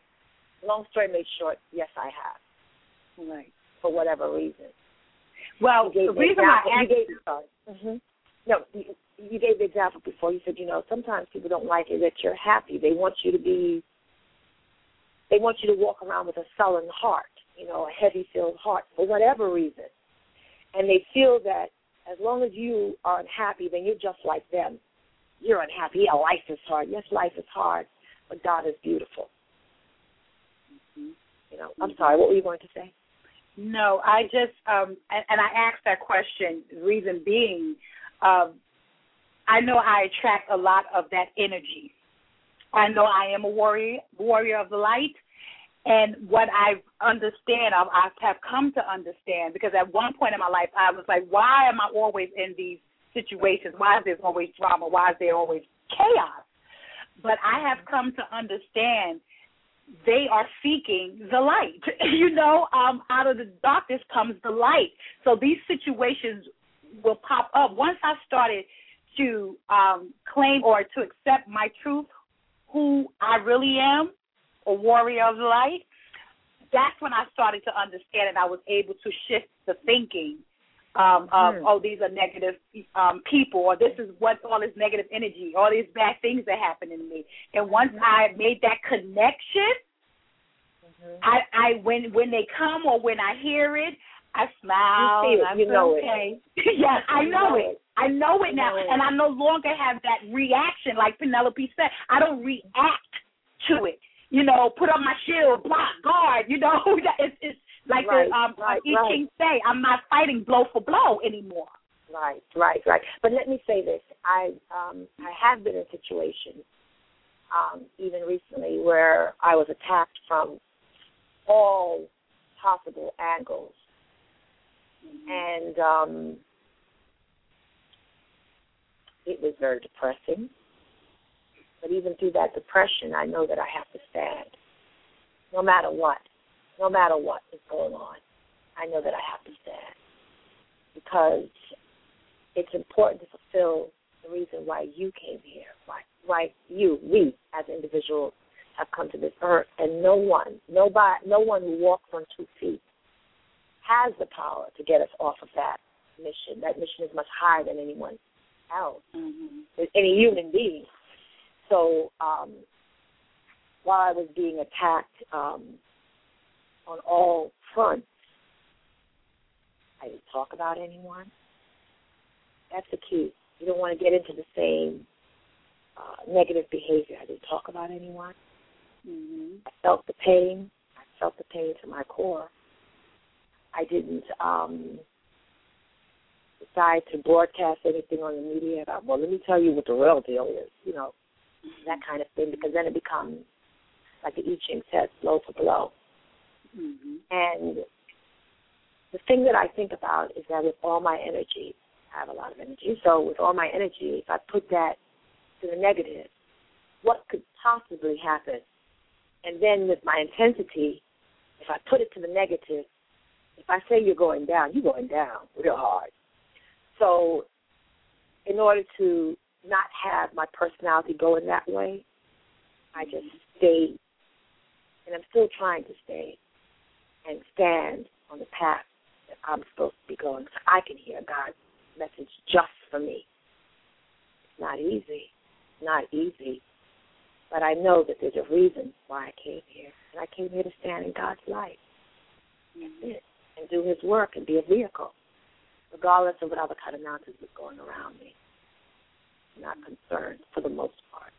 long story made short, yes, I have. Right. For whatever reason. Well, the reason I asked you gave, sorry. hmm No, you, gave the example before. You said, you know, sometimes people don't like it that you're happy. They want you to be. They want you to walk around with a sullen heart, you know, a heavy filled heart for whatever reason, and they feel that as long as you are unhappy, then you're just like them. You're unhappy. Yeah, life is hard. Yes, life is hard, but God is beautiful. You know, I'm sorry. What were you going to say? No, I just um and, and I asked that question, reason being, um, I know I attract a lot of that energy. I know I am a warrior warrior of the light and what I understand I I have come to understand because at one point in my life I was like, Why am I always in these situations? Why is there always drama? Why is there always chaos? But I have come to understand they are seeking the light. you know, um, out of the darkness comes the light. So these situations will pop up. Once I started to um, claim or to accept my truth, who I really am, a warrior of light, that's when I started to understand and I was able to shift the thinking um, of, Mhm. oh, these are negative um, people, or this is what all this negative energy, all these bad things that happen to me. And once I made that connection, I, I when when they come or when I hear it, I smile. You it, I you know it. okay. yes, I know know it. it. I know it now, know it. and I no longer have that reaction like Penelope said. I don't react to it. You know, put up my shield, block, guard. You know, it's it's like Right, the um right, I right. King say. I'm not fighting blow for blow anymore. Right, right, right. But let me say this: I um, I have been in situations, um, even recently, where I was attacked from all possible angles, and um, it was very depressing. But even through that depression, I know that I have to stand, no matter what, no matter what is going on. I know that I have to stand because it's important to fulfill the reason why you came here, why why you, we as individuals have come to this earth and no one, nobody no one who walks on two feet has the power to get us off of that mission. That mission is much higher than anyone else, Mm-hmm. any human being. So um while I was being attacked um on all fronts, I didn't talk about anyone. That's the key. You don't want to get into the same uh, negative behavior. I didn't talk about anyone. Mm-hmm. I felt the pain. I felt the pain to my core. I didn't um, decide to broadcast anything on the media about, well, let me tell you what the real deal is, you know, that kind of thing, because then it becomes, like the I Ching says, blow for blow. Mm-hmm. And the thing that I think about is that with all my energy, I have a lot of energy. So with all my energy, if I put that to the negative, what could possibly happen? And then with my intensity, if I put it to the negative, if I say you're going down, you're going down real hard. So in order to not have my personality go in that way, I just stayed, and I'm still trying to stay and stand on the path that I'm supposed to be going. So I can hear God's message just for me. It's not easy. Not easy. But I know that there's a reason why I came here. And I came here to stand in God's light. Mm-hmm. And do his work and be a vehicle, regardless of what other kind of nonsense is going around me. I'm not concerned for the most part.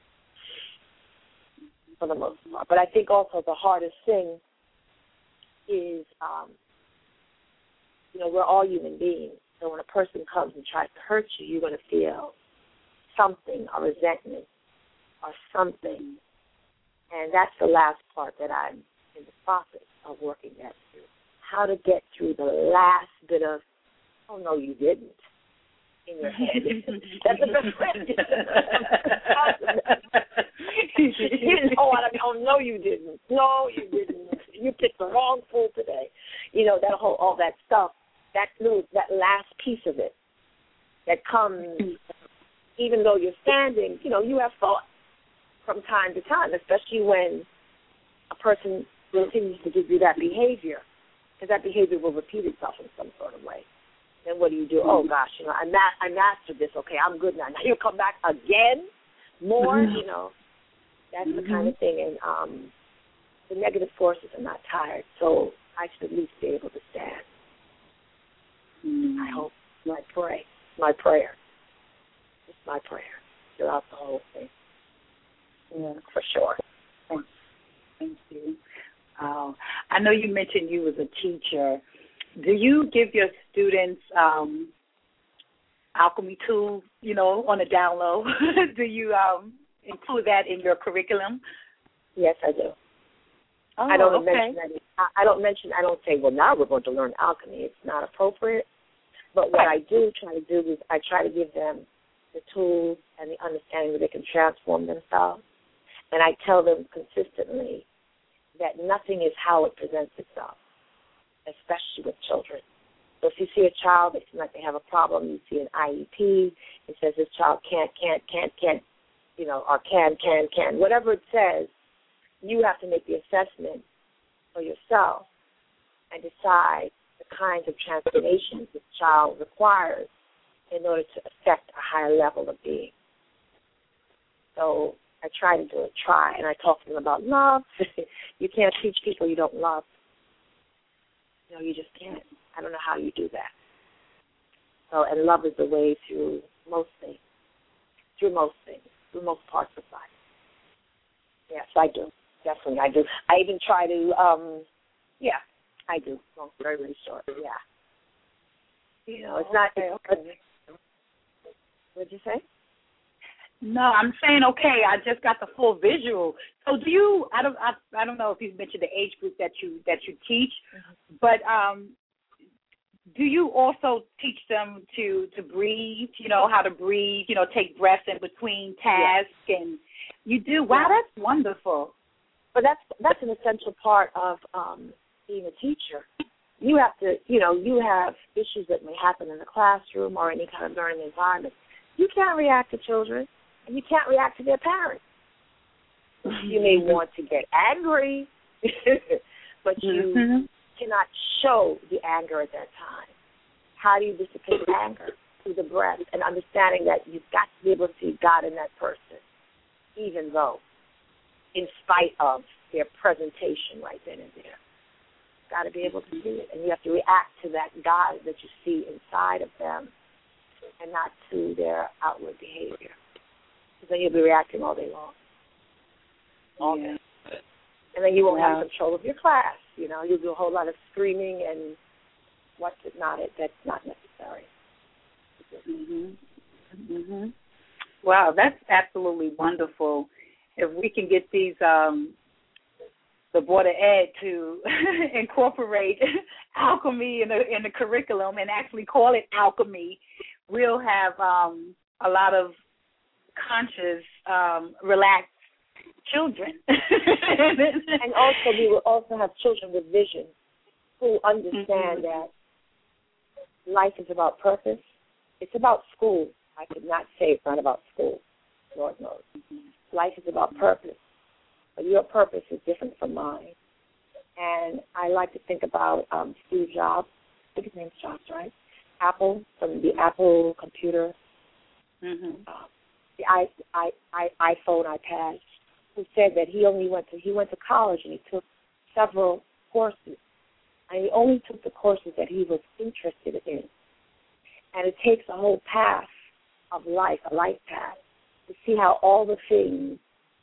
For the most part. But I think also the hardest thing is um, you know, we're all human beings. So when a person comes and tries to hurt you, you're going to feel something, a resentment, or something. And that's the last part that I'm in the process of working that through. How to get through the last bit of, oh no, you didn't, in your head. that's the best way. oh, I mean, oh no, you didn't. No, you didn't. You picked the wrong fool today. You know that whole all that stuff that little that last piece of it that comes even though you're standing, you know, you have thought from time to time, especially when a person continues to give you that behavior, because that behavior will repeat itself in some sort of way. Then what do you do? Oh mm-hmm. gosh, you know, I ma- I mastered this. Okay, I'm good now. Now you come back again, more. Mm-hmm. You know, that's mm-hmm. the kind of thing. And um, the negative forces are not tired, so I should at least be able to stand. Mm. I hope. My pray. My prayer. It's my prayer throughout the whole thing. Yeah, for sure. Thank, thank you. Uh, I know you mentioned you was a teacher. Do you give your students um, alchemy tools, you know, on a down low? do you um, include that in your curriculum? Yes, I do. Oh, I don't okay. mention that. I don't mention. I don't say, "Well, now we're going to learn alchemy." It's not appropriate. But what I do try to do is I try to give them the tools and the understanding that they can transform themselves. And I tell them consistently that nothing is how it presents itself, especially with children. So if you see a child that seems like they have a problem, you see an IEP, it says this child can't, can't, can't, can't, you know, or can, can, can, whatever it says, you have to make the assessment for yourself and decide the kinds of transformations this child requires in order to affect a higher level of being. So I try to do it, try, and I talk to them about love. you can't teach people you don't love. No, you just can't. I don't know how you do that. So, and love is the way through most things, through most things, through most parts of life. Yes, I do. Definitely, I do. I even try to, um, yeah, I do. Long story really short, yeah. You know, it's not. Okay, okay. What'd you say? No, I'm saying okay. I just got the full visual. So do you? I don't. I, I don't know if you've mentioned the age group that you that you teach, mm-hmm. but um, do you also teach them to to breathe? You know how to breathe. You know, take breaths in between tasks, yes. and you do. Wow, that's wonderful. But that's that's an essential part of um, being a teacher. You have to, you know, you have issues that may happen in the classroom or any kind of learning environment. You can't react to children, you can't react to their parents. You may want to get angry, but you mm-hmm. cannot show the anger at that time. How do you dissipate anger? Through the breath and understanding that you've got to be able to see God in that person, even though, in spite of their presentation right then and there got to be able to see it, and you have to react to that God that you see inside of them, and not to their outward behavior. Because then you'll be reacting all day long. All yeah. day. And then you won't have control of your class. You know, you'll do a whole lot of screaming and what's it not it that's not necessary. Mhm. Mhm. Wow, that's absolutely wonderful. If we can get these um the board of ed to incorporate alchemy in the in the curriculum and actually call it alchemy, we'll have um, a lot of conscious, um, relaxed children. and also, we will also have children with vision who understand mm-hmm. that life is about purpose. It's about school. I could not say it's not about school. Lord knows. Mm-hmm. Life is about purpose but your purpose is different from mine. And I like to think about um, Steve Jobs. I think his name's Jobs, right? Apple from the Apple computer, Mm-hmm. uh, the i i i iPhone, iPad. Who said that he only went to he went to college and he took several courses, and he only took the courses that he was interested in. And it takes a whole path of life, a life path, to see how all the things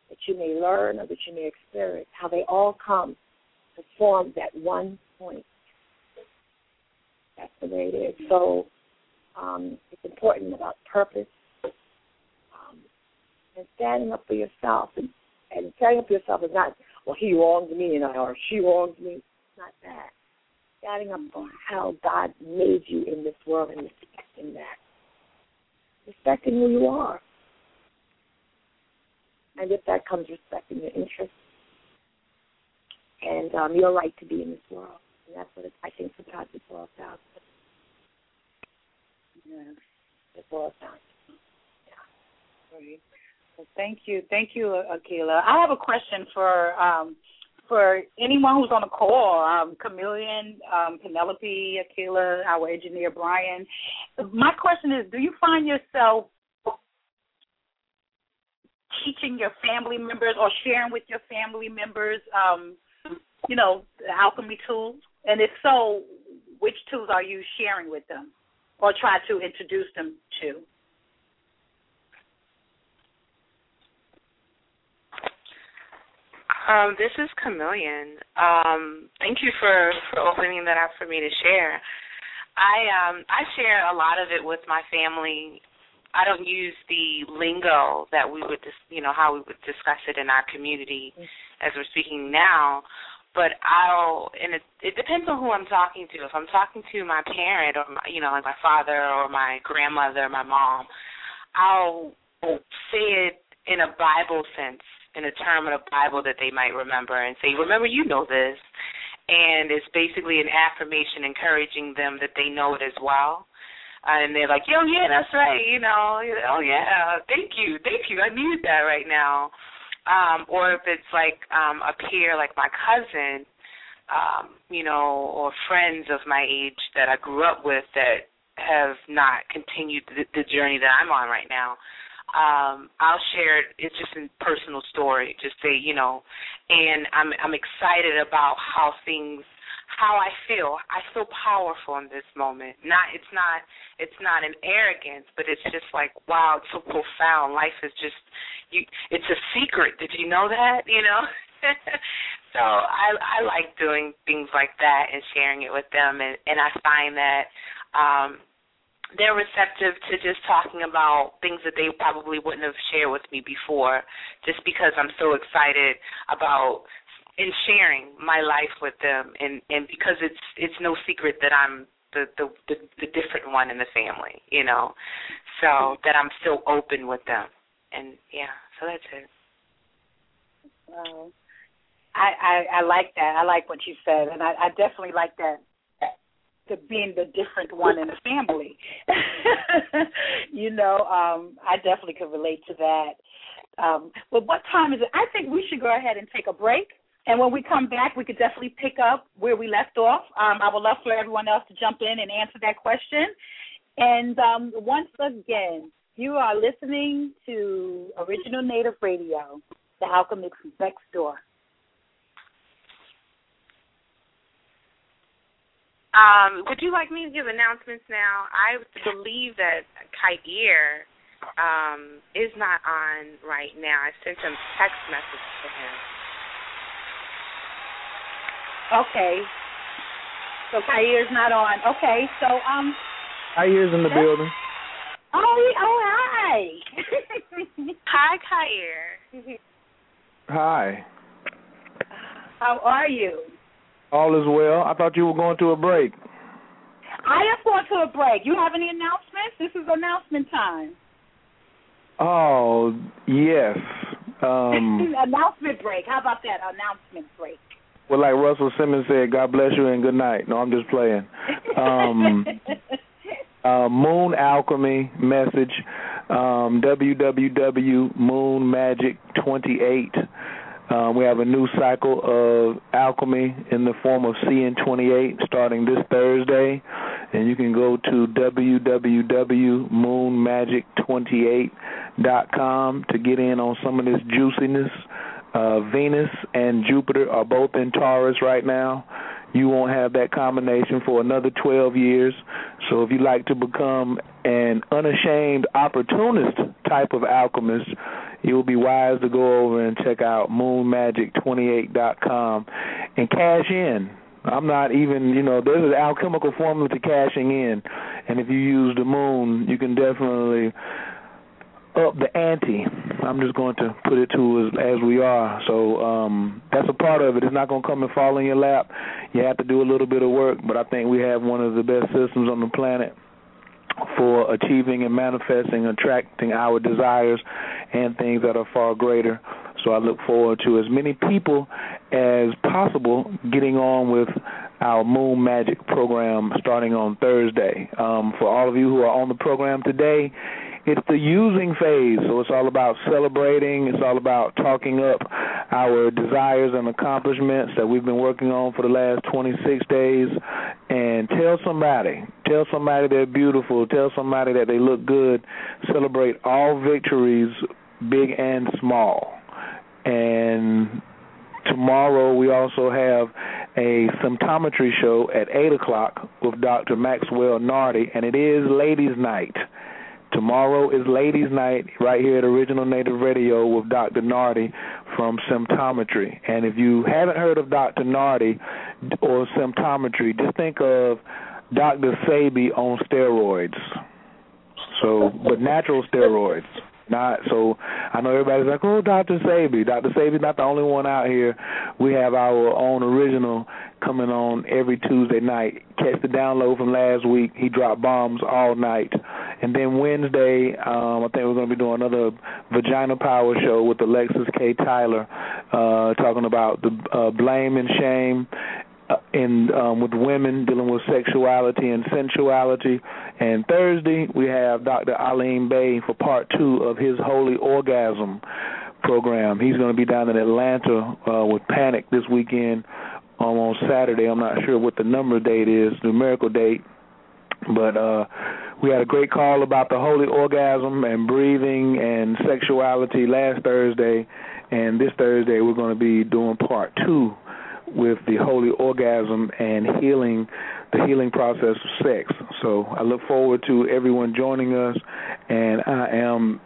that you may learn or that you may experience, how they all come to form that one point. That's the way it is. So um, it's important about purpose and standing up for yourself. And, and standing up for yourself is not, well, he wronged me and I, or she wronged me. It's not that. Standing up for how God made you in this world and respecting that. Respecting who you are. And if that comes respecting your interests and um, your right to be in this world. And that's what it, I think sometimes it boils down to. Yes. It boils down to. Great. Well, thank you, thank you, Akila. I have a question for um, for anyone who's on the call, um, Chameleon, um, Penelope, Akila, our engineer Brian. My question is: Do you find yourself teaching your family members or sharing with your family members, um, you know, alchemy tools? And if so, which tools are you sharing with them, or try to introduce them to? Um, this is Chameleon. Um, thank you for, for opening that up for me to share. I um I share a lot of it with my family. I don't use the lingo that we would dis, you know how we would discuss it in our community as we're speaking now, but I'll and it it depends on who I'm talking to. If I'm talking to my parent or my, you know like my father or my grandmother, or my mom, I'll say it in a Bible sense in a term of the Bible that they might remember and say, Remember, you know this. And it's basically an affirmation encouraging them that they know it as well. Uh, and they're like, Yo, yeah, that's right, you know, oh yeah, thank you, thank you. I need that right now. Um, or if it's like um a peer like my cousin, um, you know, or friends of my age that I grew up with that have not continued the, the journey that I'm on right now um I'll share it. It's just a personal story just say you know and I'm I'm excited about how things how I feel. I feel powerful in this moment. Not it's not it's not an arrogance but it's just like wow it's so profound. Life is just you it's a secret. Did you know that? You know? So I I like doing things like that and sharing it with them and and I find that um they're receptive to just talking about things that they probably wouldn't have shared with me before just because I'm so excited about in sharing my life with them and and because it's it's no secret that I'm the the the, the different one in the family, you know. So that I'm still open with them. And yeah, so that's it. Wow. I, I I like that. I like what you said, and I, I definitely like that to being the different one in the family. you know, um, I definitely could relate to that. Um, but what time is it? I think we should go ahead and take a break. And when we come back, we could definitely pick up where we left off. Um, I would love for everyone else to jump in and answer that question. And um, once again, you are listening to Original Native Radio, the Alchemist Next Door. Um, would you like me to give announcements now? I believe that Kair um, is not on right now. I sent him text message to him. Okay. So Kair's not on. Okay, so um Kair's in the building. Oh, oh hi. Hi, Kair. Hi. How are you? All is well. I thought you were going to a break. I am going to a break. You have any announcements? This is announcement time. Oh, yes. Um announcement break. How about that? Announcement break. well like Russell Simmons said, God bless you and good night. No, I'm just playing. Um uh, Moon Alchemy message, um, www.moonmagic28 Um, we have a new cycle of alchemy in the form of CN28 starting this Thursday. And you can go to www.moonmagic28.com to get in on some of this juiciness. Uh, Venus and Jupiter are both in Taurus right now. You won't have that combination for another 12 years. So if you like to become an unashamed opportunist type of alchemist, it will be wise to go over and check out moonmagic28.com and cash in. I'm not even, you know, there's an alchemical formula to cashing in, and if you use the moon, you can definitely up the ante. I'm just going to put it to as, as we are. So um, that's a part of it. It's not going to come and fall in your lap. You have to do a little bit of work, but I think we have one of the best systems on the planet for achieving and manifesting, attracting our desires and things that are far greater. So I look forward to as many people as possible getting on with our Moon Magic program starting on Thursday. Um, for all of you who are on the program today, it's the using phase, so it's all about celebrating. It's all about talking up our desires and accomplishments that we've been working on for the last 26 days. And tell somebody, tell somebody they're beautiful. Tell somebody that they look good. Celebrate all victories, big and small. And tomorrow we also have a symptometry show at 8 o'clock with Dr. Maxwell Nardi, and it is Ladies' Night. Tomorrow is Ladies' Night right here at Original Native Radio with Dr. Nardi from Symptometry. And if you haven't heard of Dr. Nardi or Symptometry, just think of Dr. Sebi on steroids. So, but natural steroids. Not so. I know everybody's like, "Oh, Dr. Sebi." Dr. Sebi's not the only one out here. We have our own original coming on every Tuesday night. Catch the download from last week. He dropped bombs all night. And then Wednesday, um, I think we're going to be doing another Vagina Power show with Alexis K. Tyler, uh, talking about the uh, blame and shame in um, with women dealing with sexuality and sensuality. And Thursday we have Dr. Alim Bay for part two of his Holy Orgasm program. He's going to be down in Atlanta uh, with Panic this weekend um, on Saturday. I'm not sure what the number date is, numerical date, but uh, we had a great call about the holy orgasm and breathing and sexuality last Thursday, and this Thursday we're going to be doing part two with the holy orgasm and healing the healing process of sex. So I look forward to everyone joining us, and I am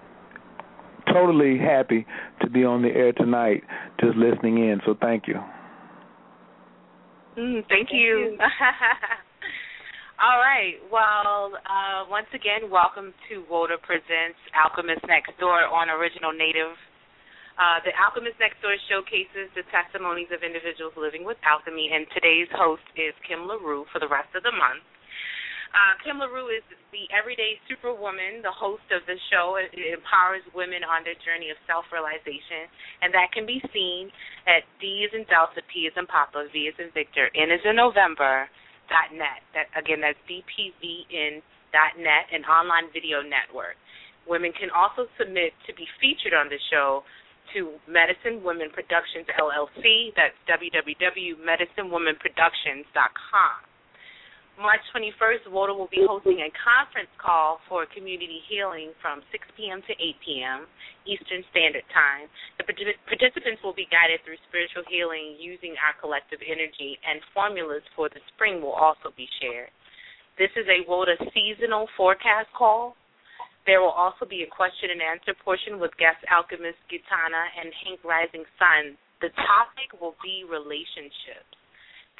totally happy to be on the air tonight, just listening in. So thank you. Mm, thank, thank you. you. All right. Well, uh, once again, welcome to WOTA Presents Alchemist Next Door on Original Native. Uh, the Alchemist Next Door showcases the testimonies of individuals living with alchemy, and today's host is Kim LaRue for the rest of the month. Uh, Kim LaRue is the everyday superwoman, the host of the show. It, empowers women on their journey of self realization, and that can be seen at D is in Delta, P is in Papa, V is in Victor, N is in November, Dot net. That again, that's dpvn.net, an online video network. Women can also submit to be featured on the show to Medicine Women Productions LLC. That's www.medicinewomenproductions.com. March 21st, WOTA will be hosting a conference call for community healing from 6 p.m. to 8 p.m. Eastern Standard Time. The participants will be guided through spiritual healing using our collective energy, and formulas for the spring will also be shared. This is a WOTA seasonal forecast call. There will also be a question and answer portion with guest alchemist Gitana and Hank Rising Sun. The topic will be relationships.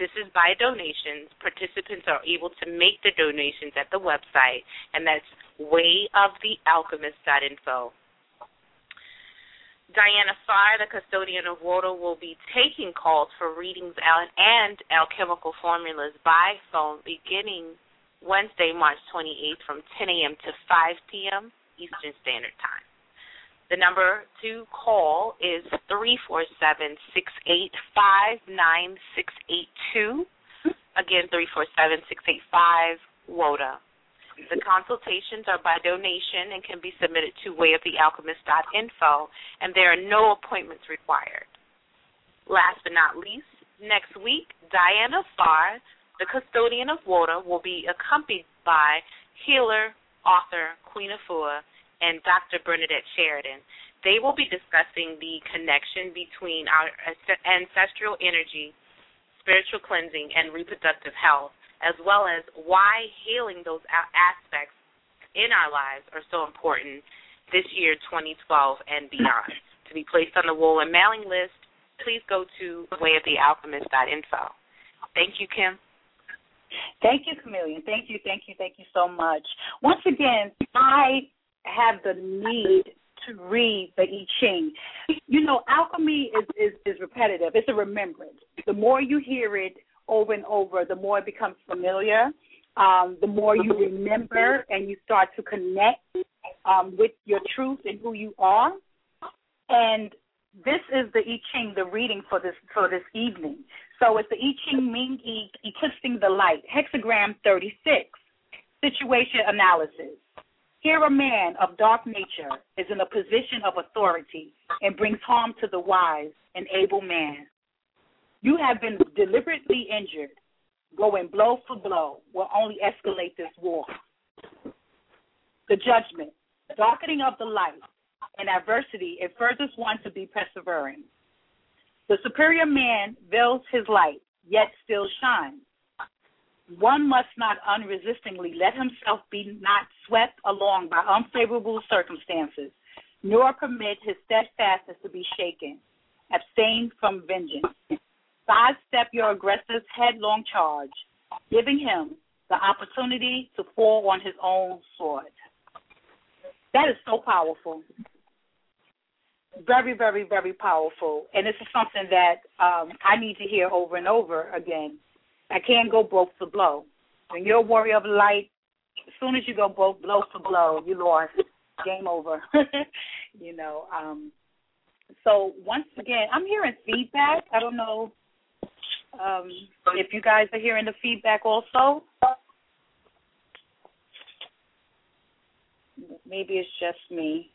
This is by donations. Participants are able to make the donations at the website, and that's wayofthealchemist.info. Diana Pharr, the custodian of WOTA, will be taking calls for readings and alchemical formulas by phone beginning Wednesday, March 28th from 10 a.m. to 5 p.m. Eastern Standard Time. The number to call is three four seven six eight five nine six eight two. Again, three four seven six eight five WOTA. The consultations are by donation and can be submitted to wayofthealchemist.info, and there are no appointments required. Last but not least, next week, Diana Pharr, the custodian of WOTA, will be accompanied by healer, author Queen Afua, and Dr. Bernadette Sheridan. They will be discussing the connection between our ancestral energy, spiritual cleansing, and reproductive health, as well as why healing those aspects in our lives are so important this year, 2012, and beyond. to be placed on the wool and mailing list, please go to wayofthealchemist.info. Thank you, Kim. Thank you, Chameleon. Thank you, thank you, thank you so much. Once again, I have the need to read the I Ching. You know, alchemy is, is, is repetitive. It's a remembrance. The more you hear it over and over, the more it becomes familiar. Um, the more you remember and you start to connect um, with your truth and who you are. And this is the I Ching, the reading for this for this evening. So it's the I Ching Ming E Eclipsing the Light, hexagram 36, situation analysis. Here, a man of dark nature is in a position of authority and brings harm to the wise and able man. You have been deliberately injured. Going blow for blow will only escalate this war. The judgment, darkening of the light, and adversity, it furthers one to be persevering. The superior man veils his light, yet still shines. One must not unresistingly let himself be not swept along by unfavorable circumstances, nor permit his steadfastness to be shaken. Abstain from vengeance. Sidestep your aggressor's headlong charge, giving him the opportunity to fall on his own sword. That is so powerful. Very, very, very powerful. And this is something that um, I need to hear over and over again I can't go blow for blow. When you're a warrior of light, as soon as you go both blow for blow, you lost. Game over. you know. Um so once again, I'm hearing feedback. I don't know um if you guys are hearing the feedback also. Maybe it's just me.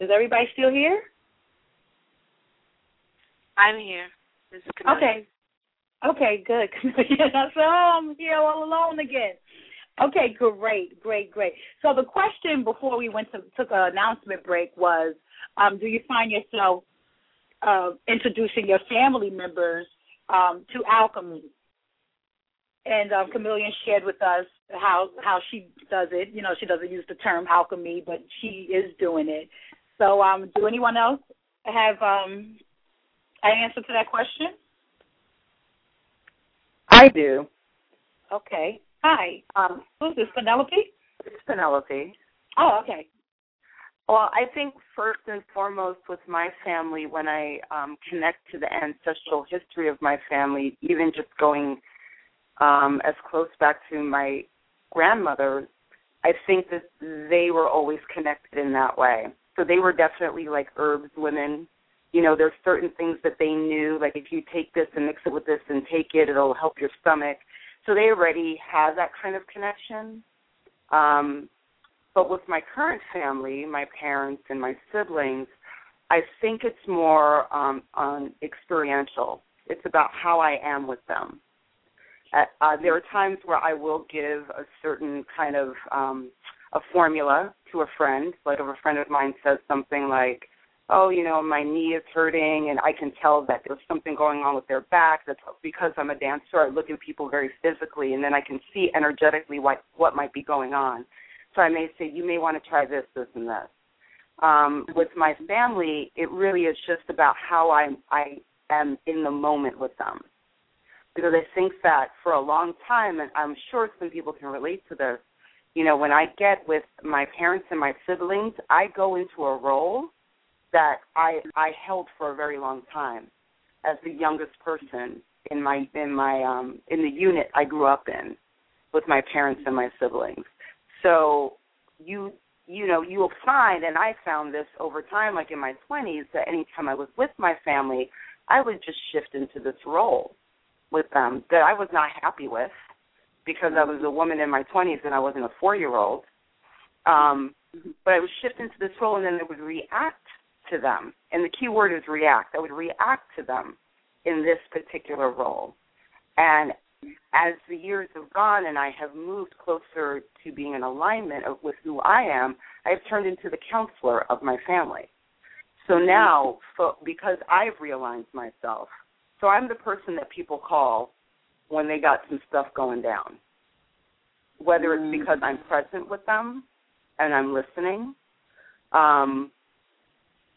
Is everybody still here? I'm here. okay. Okay, good. so I'm here all alone again. Okay, great, great, great. So the question before we went to took an announcement break was, um, do you find yourself uh, introducing your family members um, to alchemy? And um, Chameleon shared with us how how she does it. You know, she doesn't use the term alchemy, but she is doing it. So, um, do anyone else have um, an answer to that question? I do. Okay. Hi. Um, who's this? Penelope? It's Penelope. Oh, okay. Well, I think first and foremost with my family, when I um, connect to the ancestral history of my family, even just going um, as close back to my grandmother, I think that they were always connected in that way. So they were definitely like herbs women you know, there's certain things that they knew, like if you take this and mix it with this and take it, it'll help your stomach. So they already have that kind of connection. Um, but with my current family, my parents and my siblings, I think it's more um, on experiential. It's about how I am with them. Uh, there are times where I will give a certain kind of um, a formula to a friend. Like if a friend of mine says something like, oh, you know, my knee is hurting and I can tell that there's something going on with their back. That's because I'm a dancer. I look at people very physically and then I can see energetically what what might be going on. So I may say, you may want to try this, this, and this. Um, with my family, it really is just about how I I am in the moment with them. Because I think that for a long time, and I'm sure some people can relate to this, you know, when I get with my parents and my siblings, I go into a role that I I held for a very long time as the youngest person in my in my um in the unit I grew up in with my parents and my siblings. So you you know you'll find and I found this over time like in my 20s that anytime I was with my family I would just shift into this role with them that I was not happy with because I was a woman in my 20s and I wasn't a 4-year-old. Um but I would shift into this role and then I would react to them. And the key word is react. I would react to them in this particular role. And as the years have gone and I have moved closer to being in alignment of, with who I am, I've turned into the counselor of my family. So now, so, because I've realigned myself, so I'm the person that people call when they got some stuff going down. Whether it's because I'm present with them and I'm listening, um,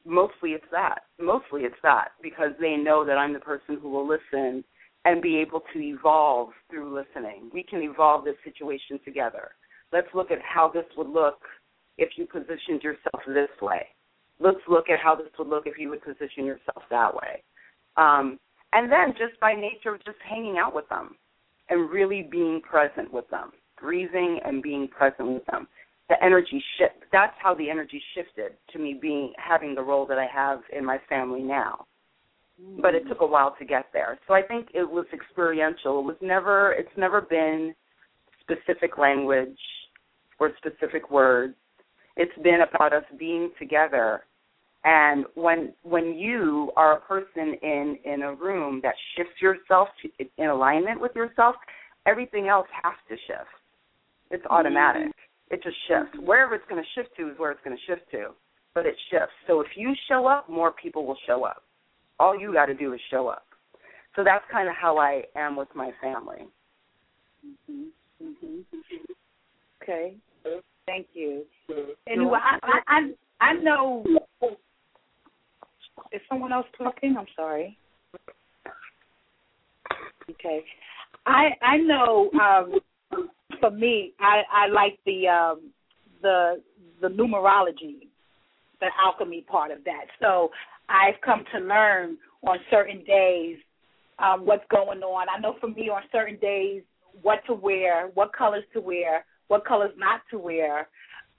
mostly it's that. Mostly it's that because they know that I'm the person who will listen and be able to evolve through listening. We can evolve this situation together. Let's look at how this would look if you positioned yourself this way. Let's look at how this would look if you would position yourself that way. Um, and then just by nature of just hanging out with them and really being present with them, breathing and being present with them. The energy shift. That's how the energy shifted to me being having the role that I have in my family now but it took a while to get there. So I think it was experiential. It was never it's never been specific language or specific words. It's been about us being together. And when when you are a person in in a room that shifts yourself to, in alignment with yourself, everything else has to shift. It's automatic. Mm-hmm. It just shifts. Wherever it's going to shift to is where it's going to shift to, but it shifts. So if you show up, more people will show up all you got to do is show up. So that's kind of how I am with my family. Mm-hmm. Mm-hmm. Okay. Thank you. And I, I, I, I know. Is someone else talking? I'm sorry. Okay. I I know. Um, for me, I I like the um, the the numerology, the alchemy part of that. So I've come to learn on certain days um, what's going on. I know for me on certain days what to wear, what colors to wear, what colors not to wear.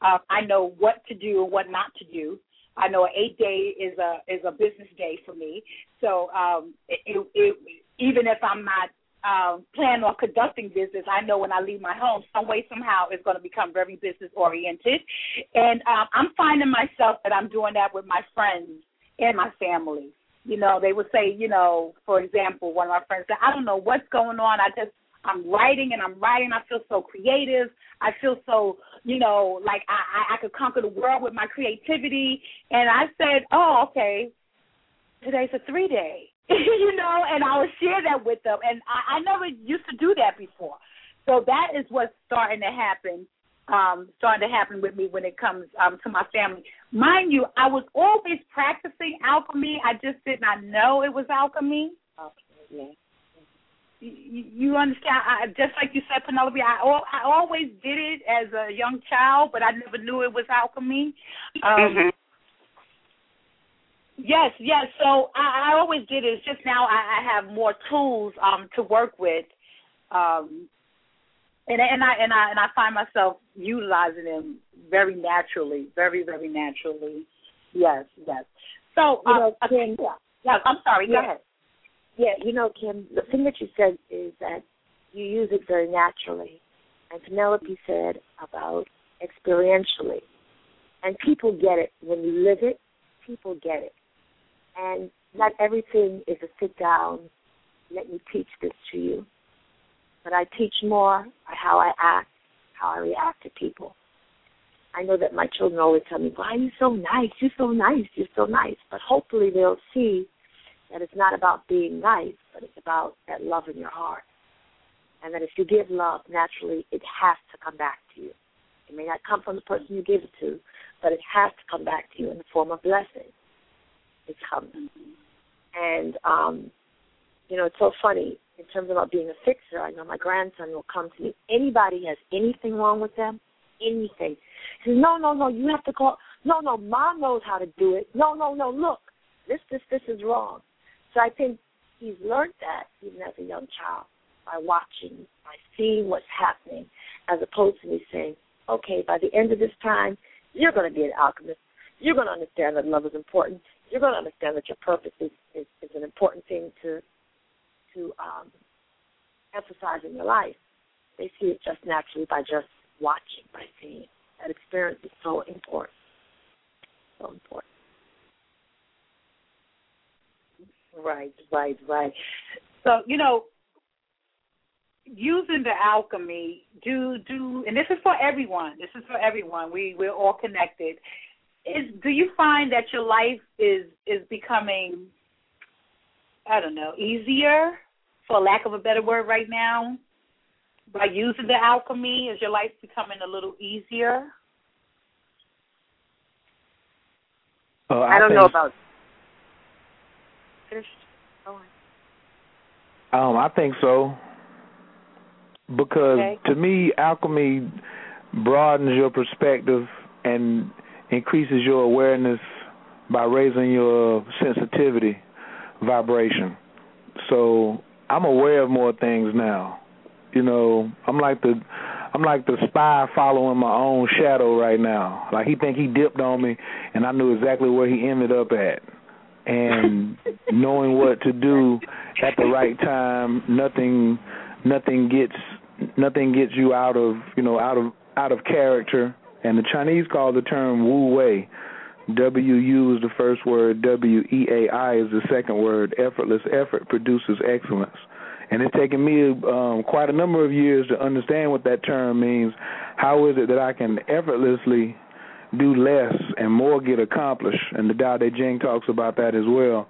Uh, I know what to do and what not to do. I know an eight day is a is a business day for me. So um, it, it, it, even if I'm not um, planning on conducting business, I know when I leave my home, some way somehow it's going to become very business oriented. And um, I'm finding myself that I'm doing that with my friends and my family. You know, they would say, you know, for example, one of my friends said, I don't know what's going on. I just I'm writing and I'm writing. I feel so creative. I feel so, you know, like I, I, I could conquer the world with my creativity. And I said, oh, okay, today's a three day, you know, and I would share that with them. And I, I never used to do that before. So that is what's starting to happen um, starting to happen with me when it comes um, to my family. Mind you, I was always practicing alchemy. I just did not know it was alchemy. Okay. You, you understand? I, just like you said, Penelope, I, I always did it as a young child, but I never knew it was alchemy. Um, mm-hmm. Yes, yes. So I, I always did it. It's just now I, I have more tools um, to work with um, and and I and I and I find myself utilizing them very naturally, very very naturally. Yes, yes. So you know, uh, Kim, yeah, yeah, I'm sorry. Yeah, go ahead. Yeah, you know, Kim, the thing that you said is that you use it very naturally, and Penelope said about experientially, and people get it when you live it. People get it, and not everything is a sit down. Let me teach this to you but I teach more by how I act, how I react to people. I know that my children always tell me, Why are you so nice? You're so nice, you're so nice. But hopefully they'll see that it's not about being nice, but it's about that love in your heart. And that if you give love, naturally it has to come back to you. It may not come from the person you give it to, but it has to come back to you in the form of blessing. Coming. And um, you know, it's so funny in terms about being a fixer. I know my grandson will come to me. Anybody has anything wrong with them, anything. He says, No, no, no, you have to call no, no, mom knows how to do it. No, no, no, look, this, this, this is wrong. So I think he's learned that even as a young child by watching, by seeing what's happening, as opposed to me saying, Okay, by the end of this time, you're gonna be an alchemist. You're gonna understand that love is important. You're gonna understand that your purpose is, is, is an important thing to to um, emphasize in your life. They see it just naturally by just watching, by seeing. That experience is so important. So important. Right, right, right. So you know, using the alchemy, do do, and this is for everyone. This is for everyone. We we're all connected. Is do you find that your life is is becoming, I don't know, easier, for lack of a better word, right now? By using the alchemy, is your life becoming a little easier? Uh, I, I don't know about. Finish. Go. Um, I think so. Because Okay. to me, alchemy broadens your perspective and increases your awareness by raising your sensitivity vibration. So I'm aware of more things now. You know, I'm like the I'm like the spy following my own shadow right now. Like he think he dipped on me and I knew exactly where he ended up at. And knowing what to do at the right time, nothing nothing gets nothing gets you out of you know out of out of character. And the Chinese call the term Wu Wei. W U is the first word. W E A I is the second word. Effortless effort produces excellence. And it's taken me um, quite a number of years to understand what that term means. How is it that I can effortlessly do less and more get accomplished? And the Tao Te Ching talks about that as well.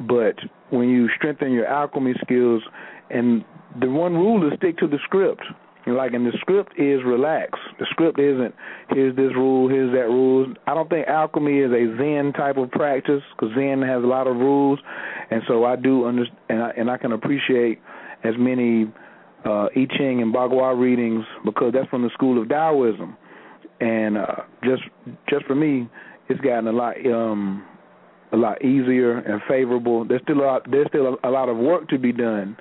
But when you strengthen your alchemy skills, and the one rule is stick to the script. Like, and the script is relax. The script isn't here's this rule, here's that rule. I don't think alchemy is a Zen type of practice because Zen has a lot of rules, and so I do understand, and I, and I can appreciate as many uh, I Ching and Bagua readings because that's from the school of Taoism, and uh, just just for me, it's gotten a lot um, a lot easier and favorable. There's still a lot, there's still a, a lot of work to be done.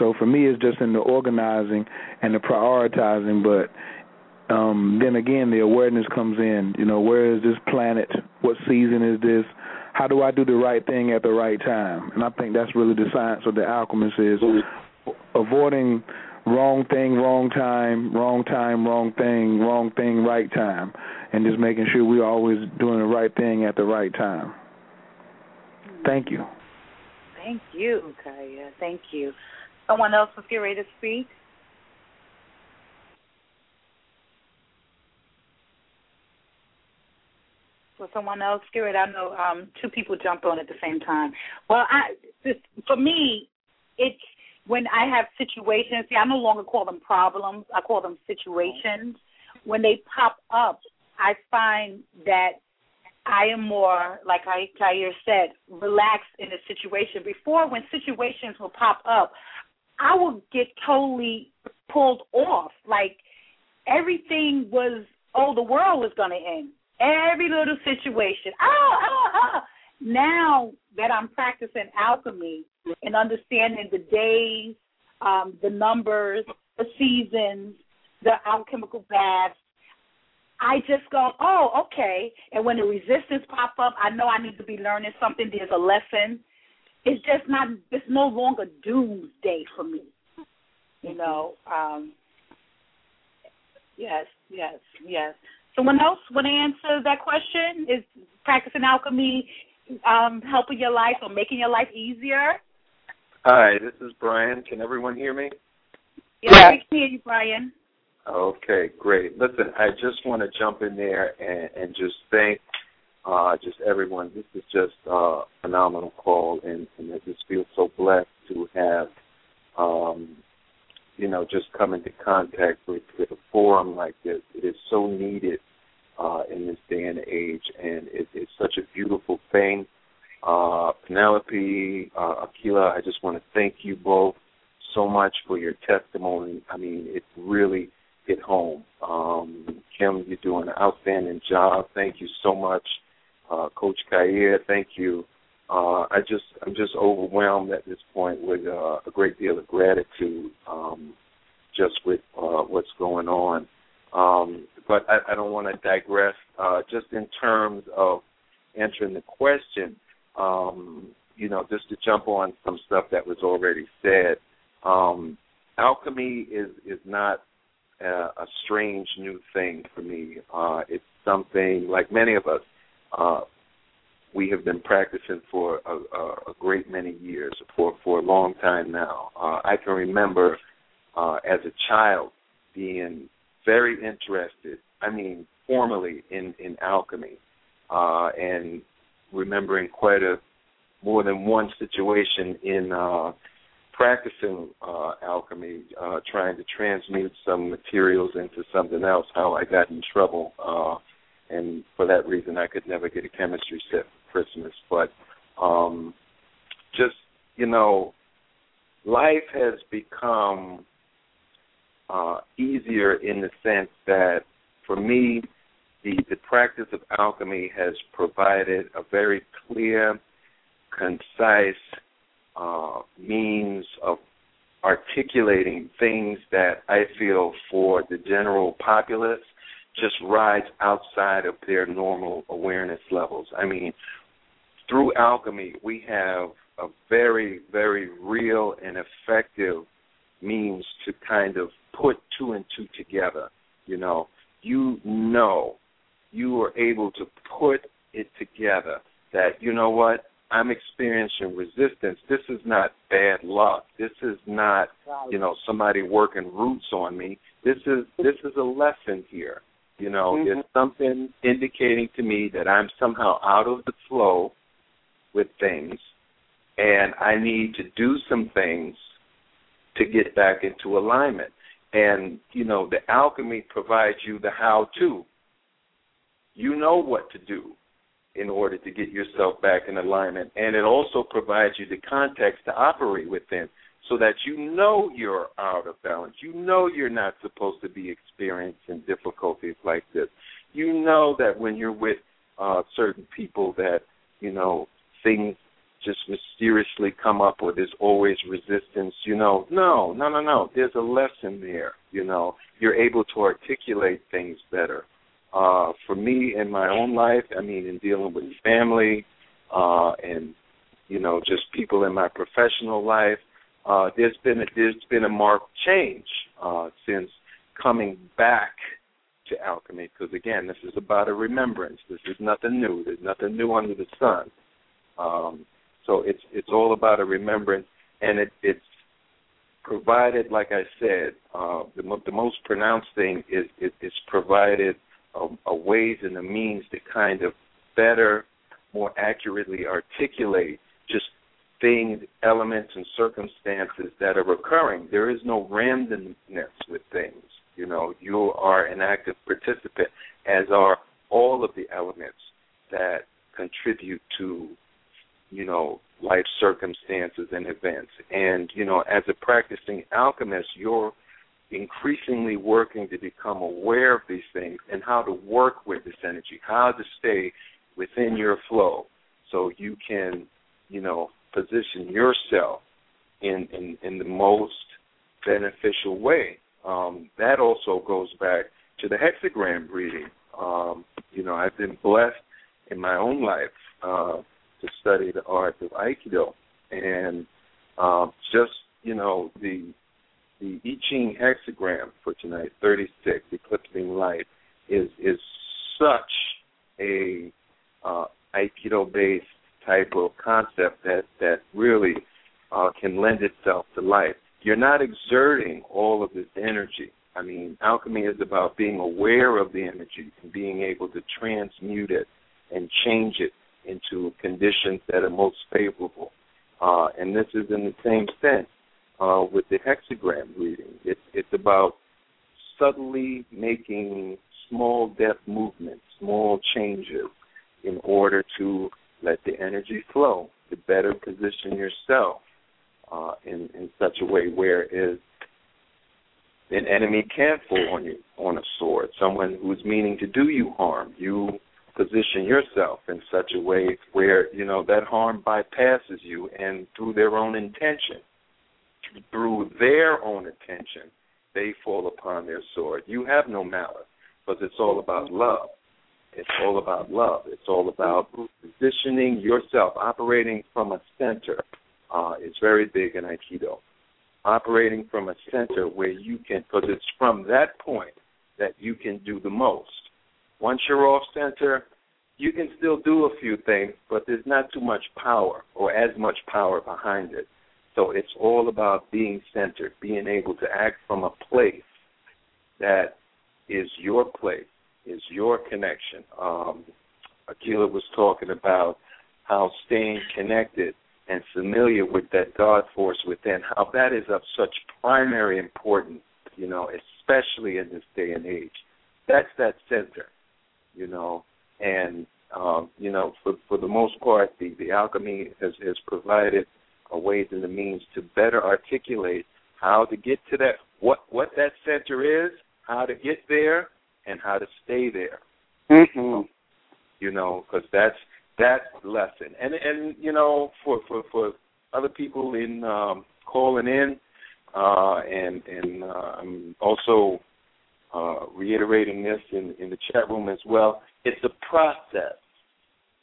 So for me, it's just in the organizing and the prioritizing. But um, then again, the awareness comes in. You know, where is this planet? What season is this? How do I do the right thing at the right time? And I think that's really the science of the alchemist is avoiding wrong thing, wrong time, wrong time, wrong thing, wrong thing, right time, and just making sure we're always doing the right thing at the right time. Thank you. Thank you, Kaya. Thank you. Someone else was getting ready to speak? Was someone else get ready? I know um, two people jumped on at the same time. Well, I for me, it's when I have situations. See, I no longer call them problems. I call them situations. When they pop up, I find that I am more, like I Jair said, relaxed in a situation. Before, when situations will pop up, I would get totally pulled off. Like everything was, oh, the world was going to end. Every little situation. Ah, ah, ah. Now that I'm practicing alchemy and understanding the days, um, the numbers, the seasons, the alchemical baths, I just go, oh, okay. And when the resistance pop up, I know I need to be learning something. There's a lesson. It's just not. It's no longer doomsday for me. You know. Um, yes, yes, yes. Someone else want to answer that question? Is practicing alchemy um, helping your life or making your life easier? Hi, this is Brian. Can everyone hear me? Yes, we can hear you, Brian. Okay, great. Listen, I just want to jump in there and, and just thank uh, just everyone. This is just uh, a phenomenal call, and, and I just feel so blessed to have, um, you know, just come into contact with, with a forum like this. It is so needed uh, in this day and age, and it, it's such a beautiful thing. Uh, Penelope, uh, Akila, I just want to thank you both so much for your testimony. I mean, it really hit home. Um, Kim, you're doing an outstanding job. Thank you so much, uh, Coach Kair. Thank you. Uh, I just, I'm just overwhelmed at this point with uh, a great deal of gratitude, um, just with uh, what's going on. Um, but I, I don't want to digress. Uh, just in terms of answering the question, um, you know, just to jump on some stuff that was already said. Um, alchemy is is not a, a strange new thing for me. Uh, it's something like many of us. Uh, we have been practicing for a, a, great many years, for for a long time now. Uh, I can remember uh, as a child being very interested. I mean, formally in in alchemy, uh, and remembering quite a more than one situation in uh, practicing uh, alchemy, uh, trying to transmute some materials into something else. How I got in trouble, uh, and for that reason, I could never get a chemistry set for Christmas. But um, just you know, life has become uh, easier in the sense that for me, the, the practice of alchemy has provided a very clear, concise uh, means of articulating things that I feel for the general populace just rides outside of their normal awareness levels. I mean, through alchemy, we have a very, very real and effective means to kind of put two and two together. You know, you know, you are able to put it together that, you know what, I'm experiencing resistance. This is not bad luck. This is not, you know, somebody working roots on me. This is this is a lesson here. You know, mm-hmm. it's something indicating to me that I'm somehow out of the flow with things and I need to do some things to get back into alignment. And, you know, the alchemy provides you the how to. You know what to do in order to get yourself back in alignment. And it also provides you the context to operate within so that you know you're out of balance. You know you're not supposed to be experiencing difficulties like this. You know that when you're with uh, certain people that, you know, things just mysteriously come up or there's always resistance, you know. No, no, no, no. There's a lesson there, you know. You're able to articulate things better. Uh, for me in my own life, I mean, in dealing with family uh, and you know just people in my professional life, uh, there's been a, there's been a marked change uh, since coming back to alchemy. Because again, this is about a remembrance. This is nothing new. There's nothing new under the sun. Um, so it's it's all about a remembrance, and it, it's provided, like I said, uh, the, the most pronounced thing is it, it's provided a, a ways and a means to kind of better, more accurately articulate just things, elements, and circumstances that are occurring. There is no randomness with things. You know, you are an active participant, as are all of the elements that contribute to, you know, life circumstances and events. And, you know, as a practicing alchemist, you're increasingly working to become aware of these things and how to work with this energy, how to stay within your flow so you can, you know, position yourself in in, in the most beneficial way. Um, that also goes back to the hexagram reading. Um, you know, I've been blessed in my own life uh, to study the art of Aikido, and um, just you know the the I Ching hexagram for tonight, 36, eclipsing light, is is such a uh, Aikido-based type of concept that that really uh, can lend itself to life. You're not exerting all of this energy. I mean, alchemy is about being aware of the energy and being able to transmute it and change it into conditions that are most favorable. Uh, and this is in the same sense uh, with the hexagram reading. It's it's about subtly making small depth movements, small changes, in order to let the energy flow to better position yourself uh, in in such a way where is an enemy can't fall on you on a sword. Someone who's meaning to do you harm, you position yourself in such a way where you know that harm bypasses you and through their own intention through their own intention, they fall upon their sword. You have no malice, because it's all about love. It's all about love. It's all about positioning yourself, operating from a center. Uh, it's very big in Aikido. Operating from a center where you can, because it's from that point that you can do the most. Once you're off center, you can still do a few things, but there's not too much power or as much power behind it. So it's all about being centered, being able to act from a place that is your place, is your connection. Um, Akila was talking about how staying connected and familiar with that God force within, how that is of such primary importance, you know, especially in this day and age. That's that center, you know, and um, you know, for for the most part, the the alchemy has has provided a ways and the means to better articulate how to get to that what what that center is, how to get there, and how to stay there. Mm-hmm. You know, because that's the lesson. And and you know, for for for other people in um, calling in, uh, and and uh, I'm also uh, reiterating this in in the chat room as well. It's a process.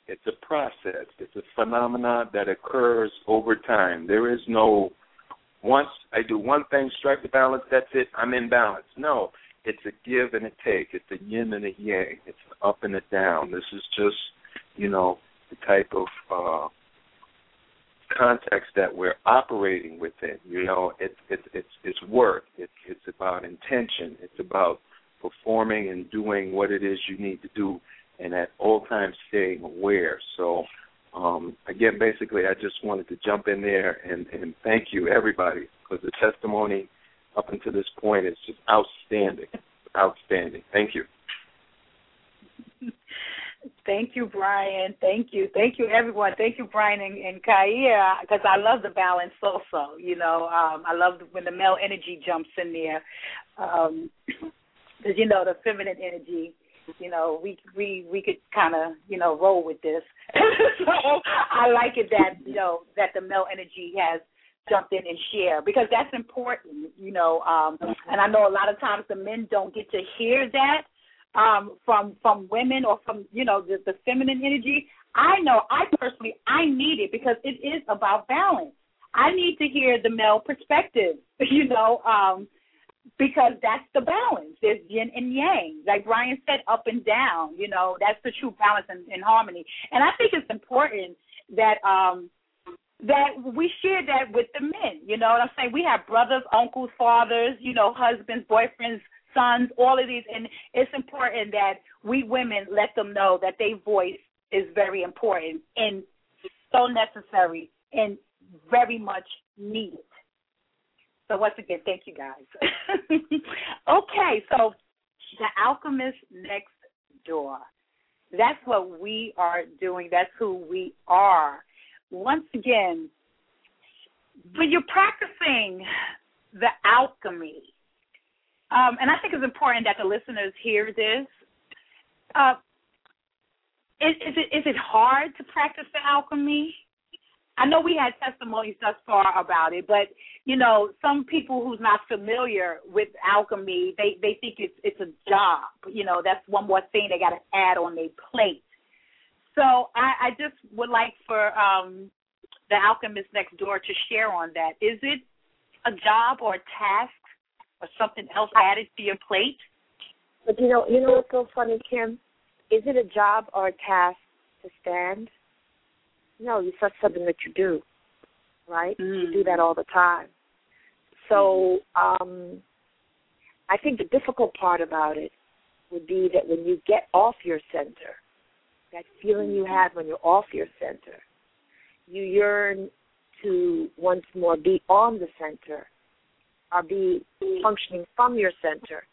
It's a process. It's a phenomenon that occurs over time. There is no once I do one thing, strike the balance, that's it, I'm in balance. No, it's a give and a take. It's a yin and a yang. It's an up and a down. This is just, you know, the type of uh, context that we're operating within. You know, it's it's it's it's work. It's it's about intention. It's about performing and doing what it is you need to do, and at all times staying aware. So. Um, again, basically, I just wanted to jump in there and, and thank you, everybody, because the testimony up until this point is just outstanding. Outstanding. Thank you. Thank you, Brian. Thank you. Thank you, everyone. Thank you, Brian and, and Kaia, because I love the balance also. You know, um, I love when the male energy jumps in there. Because, um, you know, the feminine energy, you know, we we we could kind of, you know, roll with this. so I like it that, you know, that the male energy has jumped in and share because that's important, you know. Um, and I know a lot of times the men don't get to hear that um, from from women or from you know the, the feminine energy. I know I personally I need it because it is about balance. I need to hear the male perspective, you know, um, because that's the balance. There's yin and yang, like Brian said, up and down. You know, that's the true balance and, and harmony. And I think it's important that um, that we share that with the men. You know what I'm saying? We have brothers, uncles, fathers, you know, husbands, boyfriends, sons, all of these, and it's important that we women let them know that their voice is very important and so necessary and very much needed. So once again, thank you guys. okay, so the alchemist next door. That's what we are doing. That's who we are. Once again, when you're practicing the alchemy, um, and I think it's important that the listeners hear this. Uh, is, is, it is it hard to practice the alchemy? I know we had testimonies thus far about it, but you know, some people who's not familiar with alchemy, they they think it's it's a job. You know, that's one more thing they got to add on their plate. So I, I just would like for um, the alchemist next door to share on that. Is it a job or a task or something else added to your plate? But you know, you know what's so funny, Kim? Is it a job or a task to stand? No, it's just something that you do, right? Mm. You do that all the time. So um, I think the difficult part about it would be that when you get off your center, that feeling you have when you're off your center, you yearn to once more be on the center or be functioning from your center.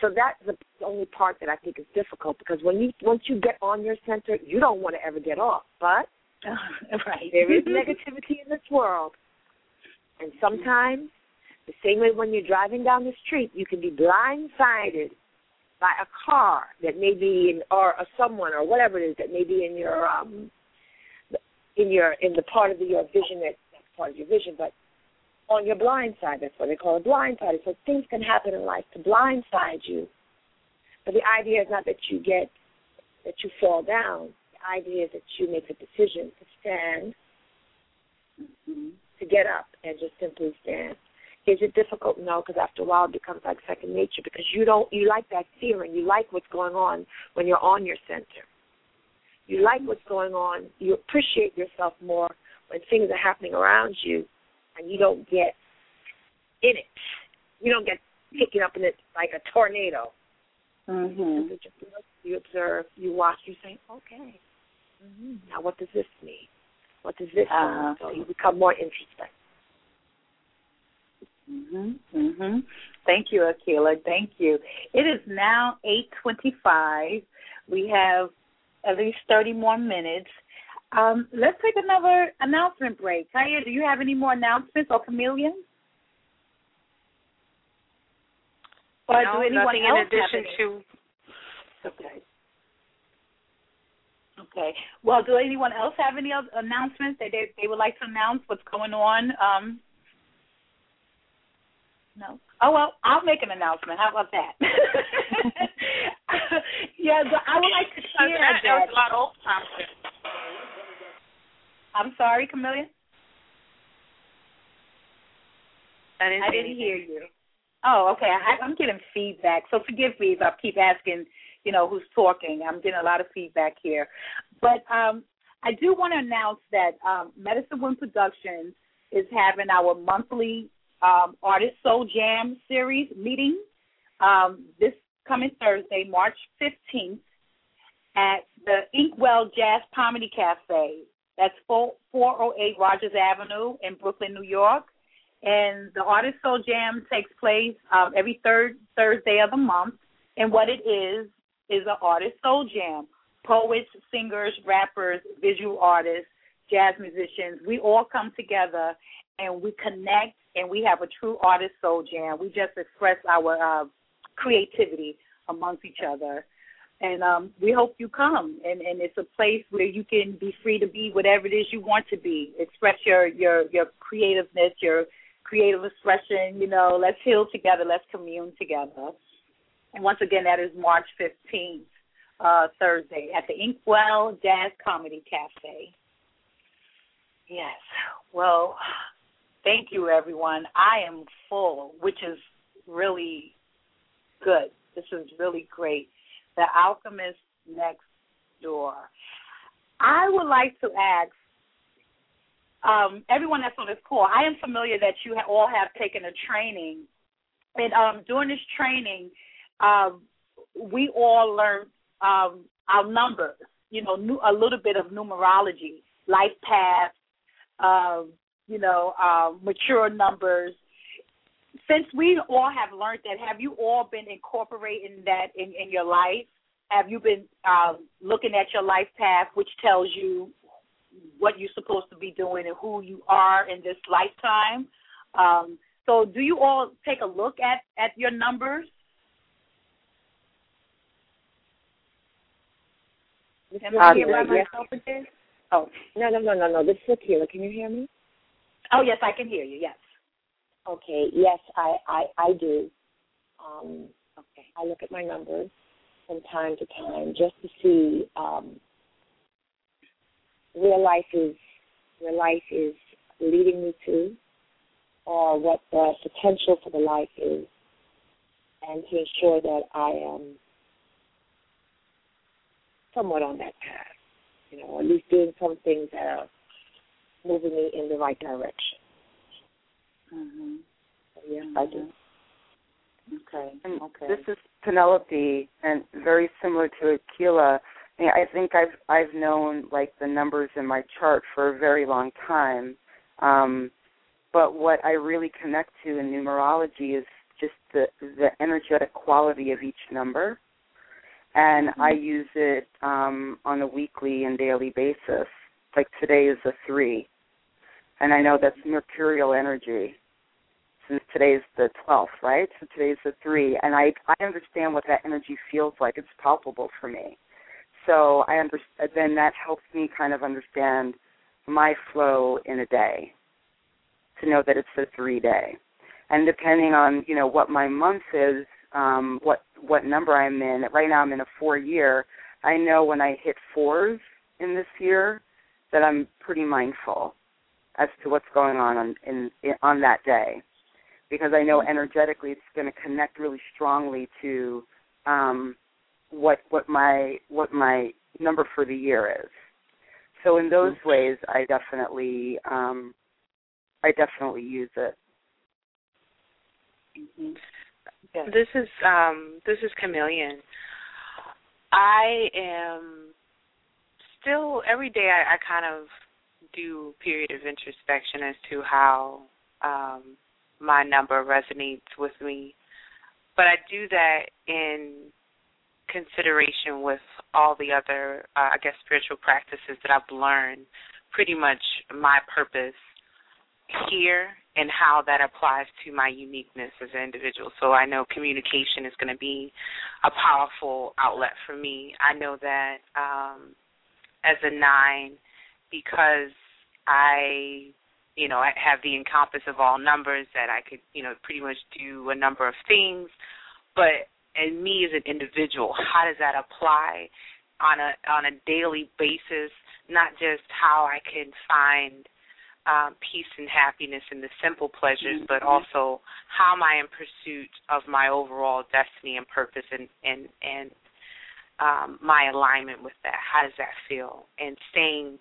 So that's the only part that I think is difficult because when you once you get on your center, you don't want to ever get off. But right. there is negativity in this world, and sometimes the same way when you're driving down the street, you can be blindsided by a car that may be in, or a someone or whatever it is that may be in your um in your in the part of the, your vision that that's part of your vision, but on your blind side. That's what they call it, blind side. So things can happen in life to blindside you. But the idea is not that you get that you fall down. The idea is that you make a decision to stand, mm-hmm. to get up, and just simply stand. Is it difficult? No, because after a while it becomes like second nature because you don't you like that feeling. You like what's going on when you're on your center. You like what's going on. You appreciate yourself more when things are happening around you, and you don't get in it. You don't get picking up in it like a tornado. Mhm. You observe, you watch, you say, okay. Mm-hmm. Now, what does this mean? What does this Uh-huh. mean? So you become more introspective. Mhm. Mhm. Thank you, Akila. Thank you. It is now 8:25. We have at least 30 more minutes. Um, let's take another announcement break. Kaya, do you have any more announcements or chameleon? Or no, do anyone nothing else in addition to Okay. Okay. Well, do anyone else have any other announcements that they, they would like to announce? What's going on? Um, no. Oh well, I'll make an announcement. How about that? yeah, but I would like to share that, that. was a lot of overtime. I'm sorry, Camilla. I didn't, I didn't hear you. Oh, okay. I, I'm getting feedback, so forgive me if I keep asking. You know who's talking? I'm getting a lot of feedback here, but um, I do want to announce that um, Medicine Wind Productions is having our monthly um, Artist Soul Jam series meeting um, this coming Thursday, March 15th, at the Inkwell Jazz Comedy Cafe. That's 408 Rogers Avenue in Brooklyn, New York. And the Artist Soul Jam takes place um, every third Thursday of the month. And what it is is an Artist Soul Jam. Poets, singers, rappers, visual artists, jazz musicians, we all come together and we connect and we have a true artist soul jam. We just express our uh, creativity amongst each other. And um, we hope you come. And, and it's a place where you can be free to be whatever it is you want to be. Express your your your creativeness, your creative expression. You know, let's heal together. Let's commune together. And once again, that is March 15th, uh, Thursday, at the Inkwell Jazz Comedy Cafe. Yes. Well, thank you, everyone. I am full, which is really good. This is really great. The Alchemist Next Door. I would like to ask um, everyone that's on this call. I am familiar that you all have taken a training, and um, during this training, um, we all learned um, our numbers. You know, a little bit of numerology, life path, um, you know, uh, mature numbers. Since we all have learned that, have you all been incorporating that in, in your life? Have you been um, looking at your life path, which tells you what you're supposed to be doing and who you are in this lifetime? Um, so, do you all take a look at at your numbers? Am I here by myself again? Oh, No, no, no, no, no. This is Akila. Can you hear me? Oh yes, I can hear you. Yes. Okay. Yes, I, I, I do. Um, Okay. I look at my numbers from time to time just to see um, where life is, where life is leading me to, or what the potential for the life is, and to ensure that I am somewhat on that path. You know, at least doing some things that are moving me in the right direction. Mm-hmm. So yes, I do. Okay. And Okay. This is Penelope, and very similar to Akila. I, mean, I think I've I've known like the numbers in my chart for a very long time, um, but what I really connect to in numerology is just the the energetic quality of each number, and I use it um, on a weekly and daily basis. Like today is a three, and I know that's mercurial energy since today's the 12th, right? So today's the 3, and I I understand what that energy feels like. It's palpable for me. So I understand. Then that helps me kind of understand my flow in a day. To know that it's a three day, and depending on you know what my month is, um, what what number I'm in. Right now I'm in a four year. I know when I hit fours in this year that I'm pretty mindful as to what's going on on in, in on that day because I know energetically it's going to connect really strongly to um, what what my what my number for the year is. So in those mm-hmm. ways, I definitely, um, I definitely use it. Mm-hmm. Yes. This is um, this is Chameleon. I am still every day. I, I kind of do period of introspection as to how um, my number resonates with me, but I do that in consideration with all the other, uh, I guess, spiritual practices that I've learned. Pretty much my purpose here and how that applies to my uniqueness as an individual. So I know communication is going to be a powerful outlet for me. I know that um, as a nine, because I, you know, I have the encompass of all numbers that I could, you know, pretty much do a number of things. But and me as an individual, how does that apply on a on a daily basis? Not just how I can find um, peace and happiness in the simple pleasures, mm-hmm. but also how am I in pursuit of my overall destiny and purpose and and and um, my alignment with that. How does that feel? And staying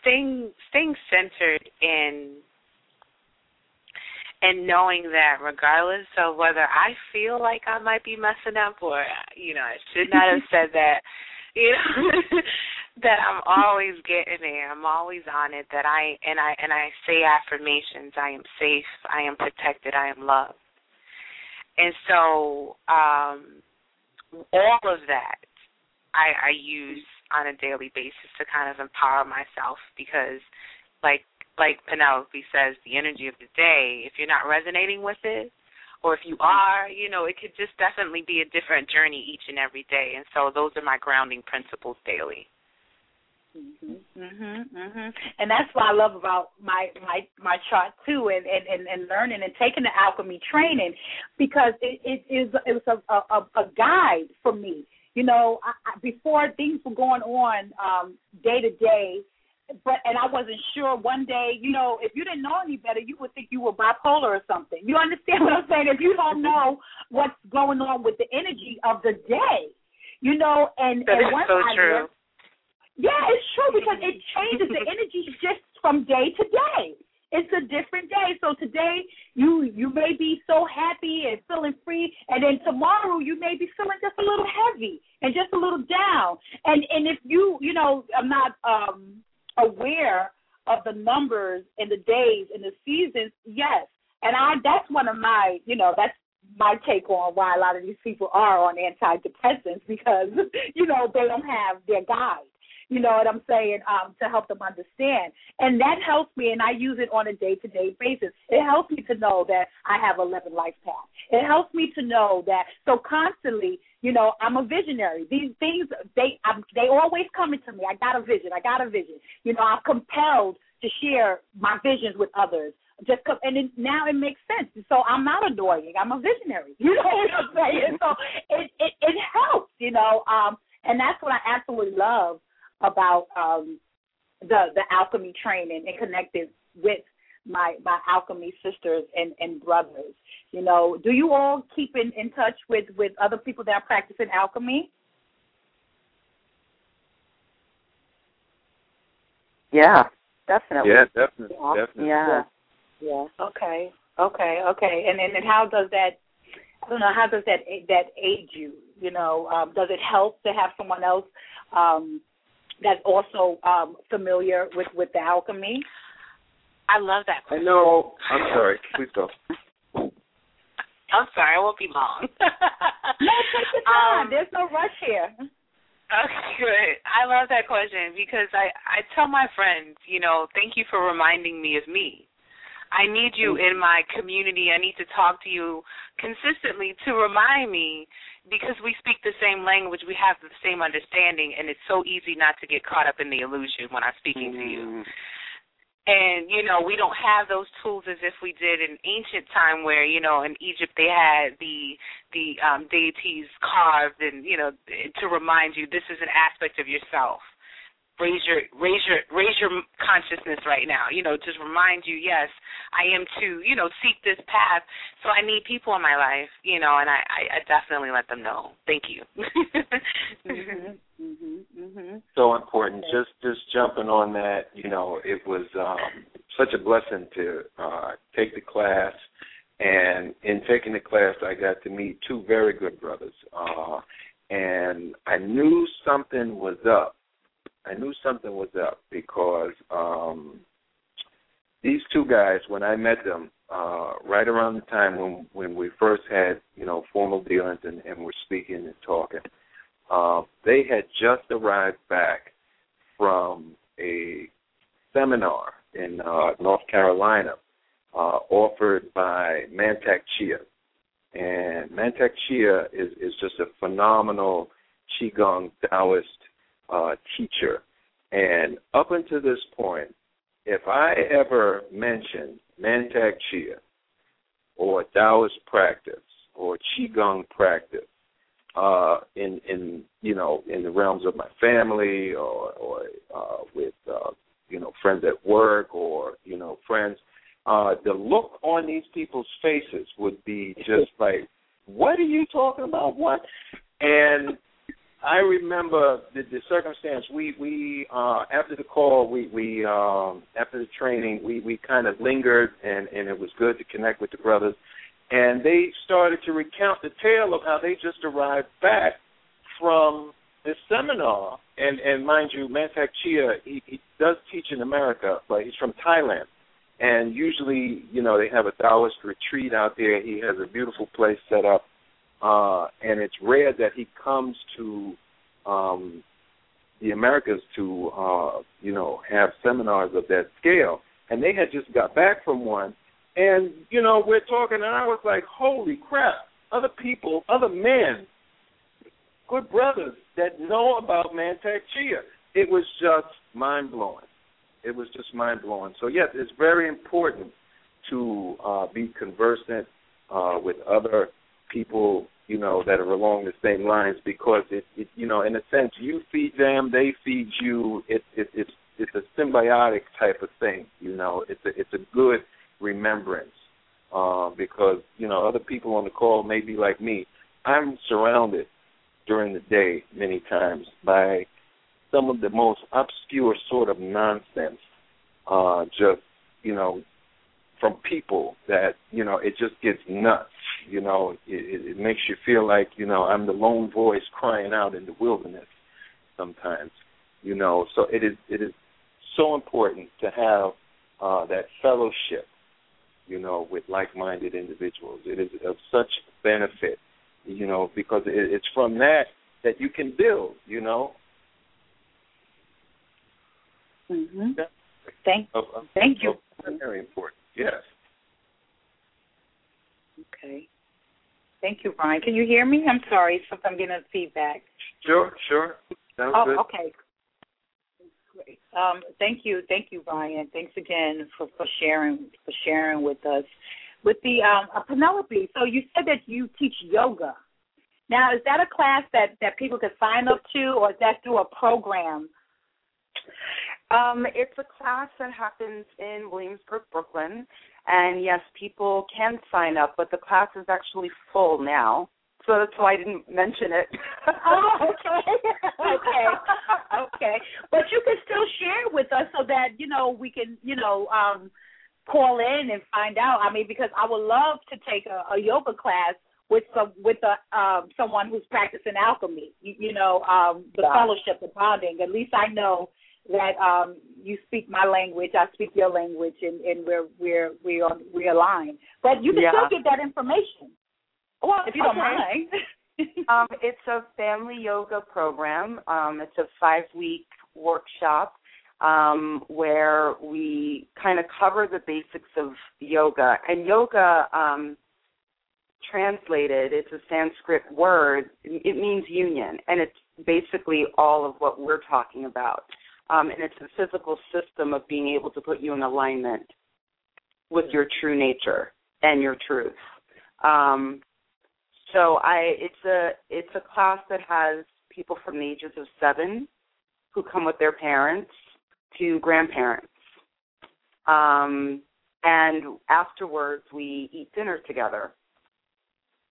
staying staying centered in and knowing that regardless of whether I feel like I might be messing up or you know I should not have said that, you know that I'm always getting there. I'm always on it. That I and I and I say affirmations. I am safe. I am protected. I am loved. And so um all of that I, I use on a daily basis to kind of empower myself because like like Penelope says, the energy of the day, if you're not resonating with it, or if you are, you know, it could just definitely be a different journey each and every day. And so those are my grounding principles daily. Mhm, mhm, mhm. And that's what I love about my my my chart too, and and and, and learning and taking the alchemy training, because it it is it was a a, a guide for me. You know, I, I, before things were going on um day to day, but and I wasn't sure one day, you know, if you didn't know any better, you would think you were bipolar or something. You understand what I'm saying? If you don't know what's going on with the energy of the day, you know, and that and is once so I true. Lived, yeah, it's true because it changes the energy just from day to day. It's a different day. So today you you may be so happy and feeling free, and then tomorrow you may be feeling just a little heavy and just a little down. And and if you you know I'm not um aware of the numbers and the days and the seasons, yes. And I that's one of my, you know, that's my take on why a lot of these people are on antidepressants because, you know, they don't have their guide. You know what I'm saying? Um, to help them understand. And that helps me and I use it on a day to day basis. It helps me to know that I have eleven life paths. It helps me to know that so constantly you know, I'm a visionary. These things they I'm, they always coming to me. I got a vision. I got a vision. You know, I'm compelled to share my visions with others. Just and it, now it makes sense. So I'm not annoying. I'm a visionary. You know what I'm saying? So it it, it helps. You know, um, and that's what I absolutely love about um, the the alchemy training and connected with my my alchemy sisters and and brothers. You know, do you all keep in in touch with with other people that are practicing alchemy? Yeah, definitely. Yeah, definitely. Yeah. Definitely. Yeah. Yeah. Okay. Okay. Okay. And and, and how does that? I don't know. How does that that aid you? You know, um, does it help to have someone else um, that's also um, familiar with with the alchemy? I love that question. I know. I'm sorry. Please go. I'm sorry. I won't be long. no, take your time. Um, There's no rush here. Okay, good. I love that question because I I tell my friends, you know, thank you for reminding me of me. I need you in my community. I need to talk to you consistently to remind me because we speak the same language, we have the same understanding, and it's so easy not to get caught up in the illusion when I'm speaking mm-hmm. to you. Mm-hmm. And you know we don't have those tools as if we did in ancient time, where you know in Egypt they had the the um, deities carved, and you know to remind you this is an aspect of yourself. Raise your raise your raise your consciousness right now. You know, just remind you, yes, I am to you know seek this path. So I need people in my life, you know, and I I, I definitely let them know. Thank you. mhm. Mhm. Mhm. So important. Just just jumping on that, you know, it was um such a blessing to uh take the class and in taking the class I got to meet two very good brothers. Uh and I knew something was up I knew something was up because um these two guys, when I met them, uh, right around the time when when we first had, you know, formal dealings and, and were speaking and talking, uh, they had just arrived back from a seminar in uh, North Carolina, uh, offered by Mantak Chia. And Mantak Chia is, is just a phenomenal Qigong Taoist uh, teacher. And up until this point, if I ever mentioned Mantak Chia or Taoist practice or Qigong practice uh, in in you know in the realms of my family or or uh, with uh, you know friends at work or you know friends, uh, the look on these people's faces would be just like, "What are you talking about? What?" And I remember the, the circumstance. We we uh, after the call, we we um, after the training, we we kind of lingered, and and it was good to connect with the brothers. And they started to recount the tale of how they just arrived back from this seminar. And and mind you, Mantak Chia he, he does teach in America, but he's from Thailand. And usually, you know, they have a Taoist retreat out there. He has a beautiful place set up uh, and it's rare that he comes to um, the Americas to uh, you know have seminars of that scale. And they had just got back from one, and you know we're talking, and I was like, holy crap! Other people, other men, good brothers that know about Mantak Chia. It was just mind blowing. It was just mind blowing. So yes, it's very important to uh, be conversant uh, with other people, you know, that are along the same lines because it, it you know, in a sense, you feed them, they feed you. It, it, it's it's a symbiotic type of thing, you know. It's a it's a good remembrance uh, because you know other people on the call may be like me. I'm surrounded during the day many times by some of the most obscure sort of nonsense. Uh, just you know, from people that you know it just gets nuts you know, it, it makes you feel like you know I'm the lone voice crying out in the wilderness. Sometimes, you know, so it is it is so important to have uh, that fellowship, you know, with like-minded individuals. It is of such benefit, you know, because it, it's from that that you can build, you know. Mhm. Thank, of, of, thank you. Very important. Yes. Okay. Thank you, Brian. Can you hear me? I'm sorry, if I'm getting feedback. Sure, sure. Sounds oh, good. okay. Great. Um, thank you, thank you, Brian. Thanks again for, for sharing for sharing with us. With the um, uh, Penelope, so you said that you teach yoga. Now, is that a class that that people can sign up to, or is that through a program? Um, it's a class that happens in Williamsburg, Brooklyn, and yes, people can sign up, but the class is actually full now. So that's why I didn't mention it. oh, okay. okay. Okay. But you can still share with us so that, you know, we can, you know, um call in and find out. I mean, because I would love to take a, a yoga class with some with a um someone who's practicing alchemy. You, you know, um the yeah. fellowship, the bonding. At least I know that um, you speak my language, I speak your language, and, and we're we're we're we're aligned. But you can yeah. still get that information. Well, if you don't okay. mind. um, it's a family yoga program. Um, it's a five week workshop um, where we kind of cover the basics of yoga. And yoga, um, translated, it's a Sanskrit word. It means union, and it's basically all of what we're talking about um, and it's a physical system of being able to put you in alignment with your true nature and your truth. Um, so I, it's a it's a class that has people from the ages of seven who come with their parents to grandparents. Um, and afterwards, we eat dinner together.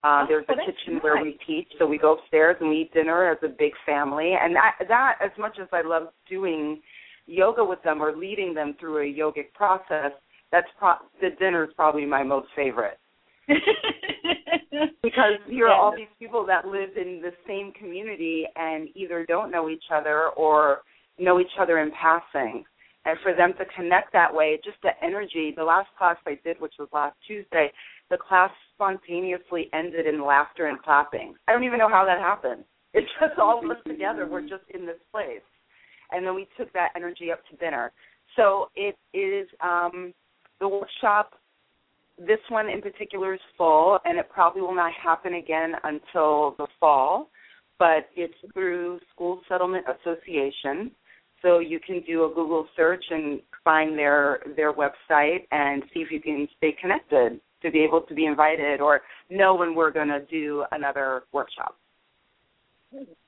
Uh, oh, there's a kitchen nice. where we teach, so we go upstairs and we eat dinner as a big family. And that, that, as much as I love doing yoga with them or leading them through a yogic process, that's pro- the dinner is probably my most favorite. because here are all these people that live in the same community and either don't know each other or know each other in passing. And for them to connect that way, just the energy. The last class I did, which was last Tuesday, the class spontaneously ended in laughter and clapping. I don't even know how that happened. It's just all us together. We're just in this place. And then we took that energy up to dinner. So it is um, the workshop. This one in particular is full, and it probably will not happen again until the fall. But it's through School Settlement Association. So you can do a Google search and find their their website and see if you can stay connected to be able to be invited or know when we're going to do another workshop.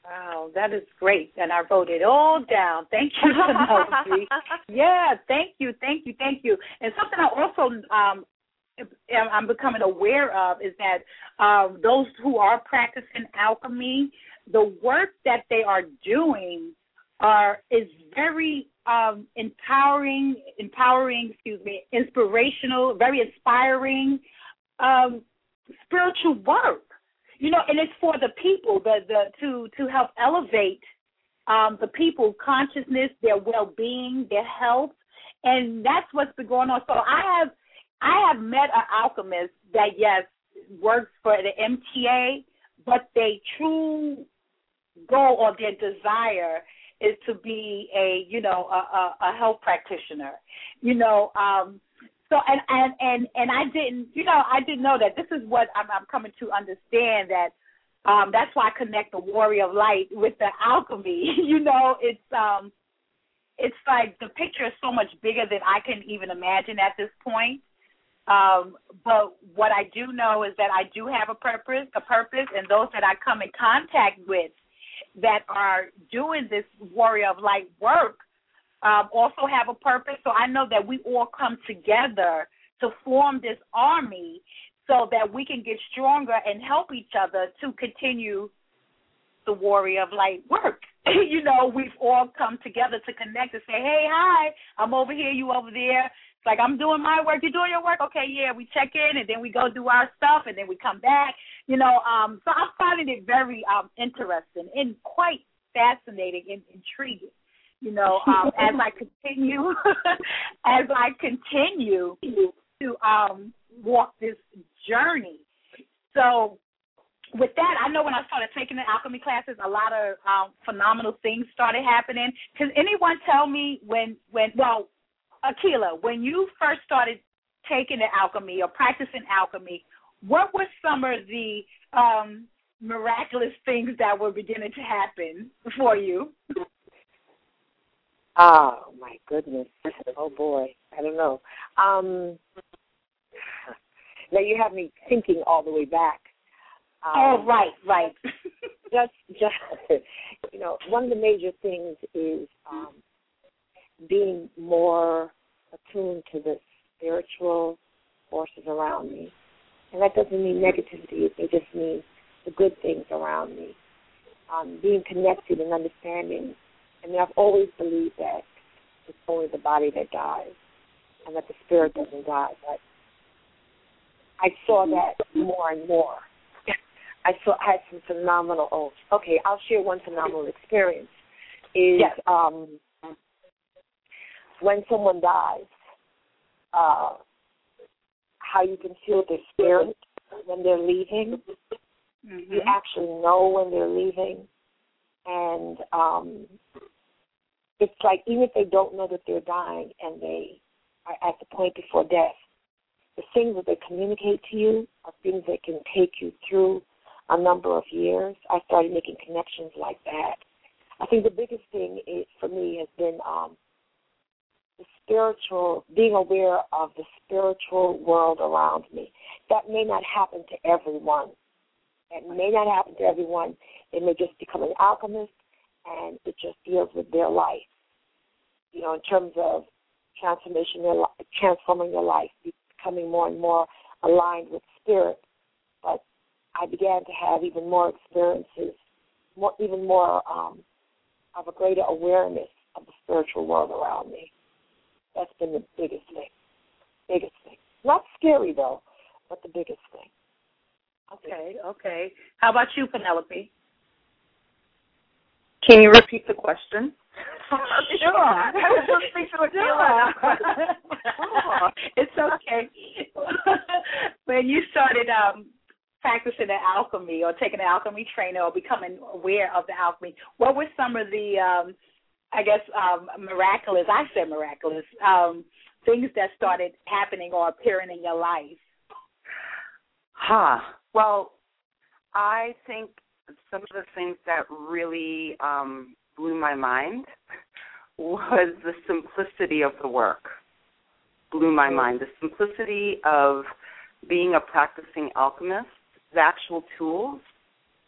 Wow, that is great. And I wrote it all down. Thank you, Penelope. yeah, thank you, thank you, thank you. And something I also um I'm becoming aware of is that um, those who are practicing alchemy, the work that they are doing are is very um, empowering, empowering, excuse me, inspirational, very inspiring, um, spiritual work. You know, and it's for the people, the the to to help elevate um, the people consciousness, their well being, their health, and that's what's been going on. So I have I have met an alchemist that yes works for the MTA, but their true goal or their desire is to be a you know a, a, a health practitioner. You know, um, so and and and and I didn't you know I didn't know that this is what I'm, I'm coming to understand that um, that's why I connect the warrior of light with the alchemy. you know, it's um, it's like the picture is so much bigger than I can even imagine at this point. Um, but what I do know is that I do have a purpose, a purpose, and those that I come in contact with that are doing this warrior of light work um, also have a purpose. So I know that we all come together to form this army so that we can get stronger and help each other to continue the warrior of light work. you know, we've all come together to connect and say, hey, hi, I'm over here, you over there. It's like I'm doing my work, you're doing your work. Okay, yeah, we check in and then we go do our stuff and then we come back. You know, um, so I'm finding it very um, interesting and quite fascinating and intriguing. You know, um, as I continue, as I continue to um, walk this journey. So with that, I know when I started taking the alchemy classes, a lot of um, phenomenal things started happening. Can anyone tell me when, when, well, Akila, when you first started taking the alchemy or practicing alchemy, what were some of the um, miraculous things that were beginning to happen for you? Oh my goodness! Oh boy, I don't know. Um, now you have me thinking all the way back. Um, oh right, right. just, just you know, one of the major things is um, being more attuned to the spiritual forces around me. And that doesn't mean negativity, it just means the good things around me. Um, being connected and understanding. I mean, I've always believed that it's only the body that dies and that the spirit doesn't die. But I saw that more and more. I saw I had some phenomenal oh okay, I'll share one phenomenal experience. Is yes. um when someone dies, uh, how you can feel their spirit when they're leaving. Mm-hmm. You actually know when they're leaving, and um, it's like even if they don't know that they're dying and they are at the point before death, the things that they communicate to you are things that can take you through a number of years. I started making connections like that. I think the biggest thing is, for me has been um, spiritual, being aware of the spiritual world around me. That may not happen to everyone. It may not happen to everyone. They may just become an alchemist. and it just deals with their life. You know, in terms of transformation, their li- transforming their life, becoming more and more aligned with spirit. But I began to have even more experiences, more even more um, of a greater awareness of the spiritual world around me. That's been the biggest thing. Biggest thing. Not scary though, but the biggest thing. Okay, okay. How about you, Penelope? Can you repeat the question? sure. I was listening to it. Sure. it's okay. when you started um practicing the alchemy or taking the alchemy training or becoming aware of the alchemy, what were some of the um I guess um miraculous I said miraculous, um, things that started happening or appearing in your life? Huh. Well, I think some of the things that really um, blew my mind was the simplicity of the work. Blew my mind. The simplicity of being a practicing alchemist. The actual tools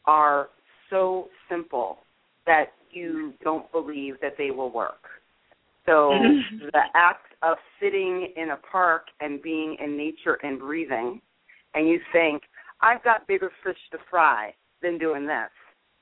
are so simple that you don't believe that they will work. So the act of sitting in a park and being in nature and breathing, and you think, I've got bigger fish to fry than doing this.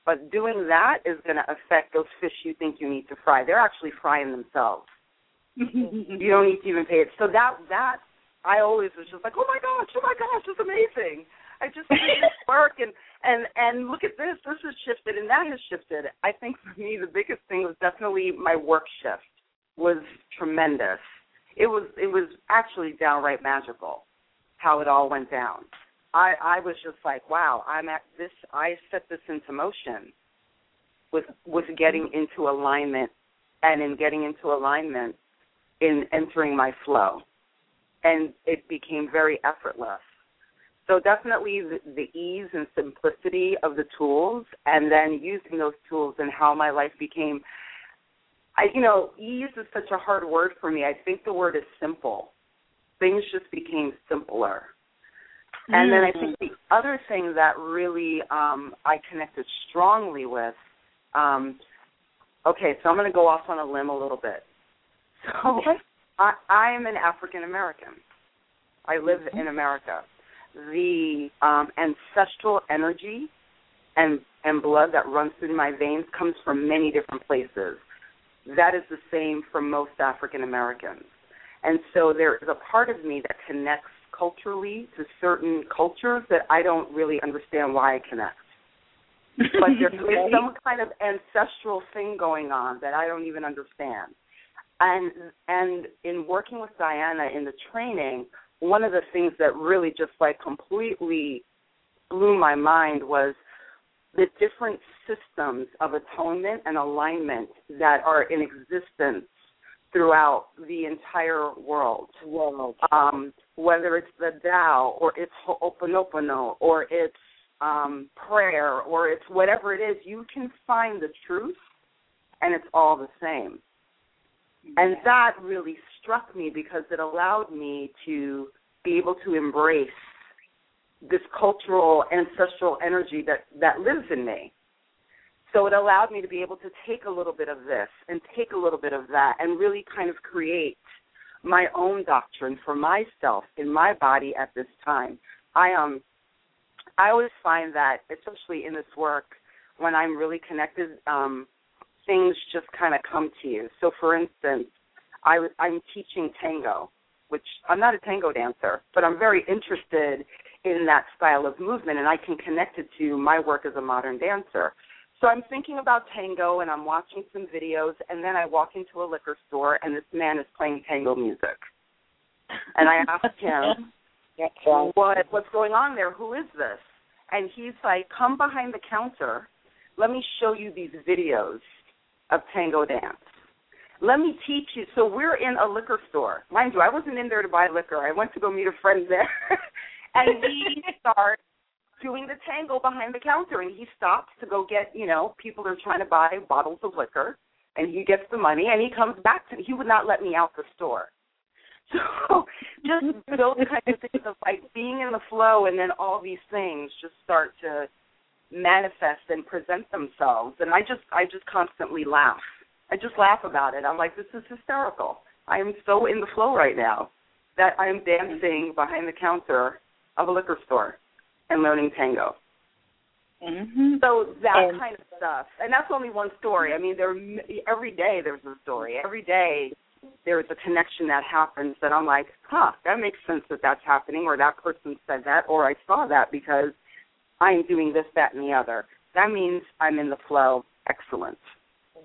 But doing that is going to affect those fish you think you need to fry. They're actually frying themselves. you don't need to even pay it. So that that I always was just like, oh my gosh, oh my gosh, it's amazing. I just did this work and and and look at this. This has shifted and that has shifted. I think for me the biggest thing was definitely my work shift was tremendous. It was it was actually downright magical how it all went down. I I was just like, wow, I'm at this. I set this into motion with with getting into alignment, and in getting into alignment, in entering my flow, and it became very effortless. So definitely the, the ease and simplicity of the tools, and then using those tools and how my life became. I, you know, ease is such a hard word for me. I think the word is simple. Things just became simpler and then I think the other thing that really um, I connected strongly with, um, okay, so I'm going to go off on a limb a little bit. So okay. I, I'm an African American. I live mm-hmm. in America. The um, ancestral energy and and blood that runs through my veins comes from many different places. That is the same for most African Americans. And so there is a part of me that connects culturally to certain cultures that I don't really understand why I connect. but there's some kind of ancestral thing going on that I don't even understand. And and in working with Diana in the training, one of the things that really just like completely blew my mind was the different systems of atonement and alignment that are in existence throughout the entire world. World. Um, whether it's the Tao or it's Ho'oponopono or it's um, prayer or it's whatever it is, you can find the truth and it's all the same. And that really struck me because it allowed me to be able to embrace this cultural ancestral energy that that lives in me so it allowed me to be able to take a little bit of this and take a little bit of that and really kind of create my own doctrine for myself in my body at this time. I um I always find that especially in this work when I'm really connected um things just kind of come to you. So for instance, I was I'm teaching tango, which I'm not a tango dancer, but I'm very interested in that style of movement and I can connect it to my work as a modern dancer. So I'm thinking about tango and I'm watching some videos and then I walk into a liquor store and this man is playing tango music. And I ask him what what's going on there, who is this? And he's like, Come behind the counter, let me show you these videos of tango dance. Let me teach you so we're in a liquor store. Mind you, I wasn't in there to buy liquor. I went to go meet a friend there. and we start doing the tango behind the counter and he stops to go get, you know, people are trying to buy bottles of liquor and he gets the money and he comes back to me. He would not let me out the store. So just those kinds of things of like being in the flow and then all these things just start to manifest and present themselves. And i just i just constantly laugh. I just laugh about it. I'm like this is hysterical. I am so in the flow right now that i am dancing behind the counter of a liquor store and learning tango. Mm-hmm. so that And- kind of stuff. And that's only one story. I mean there every day there's a story. Every day there's a connection that happens that i'm like huh that makes sense that that's happening or that person said that or i saw that because i'm doing this that and the other that means i'm in the flow excellent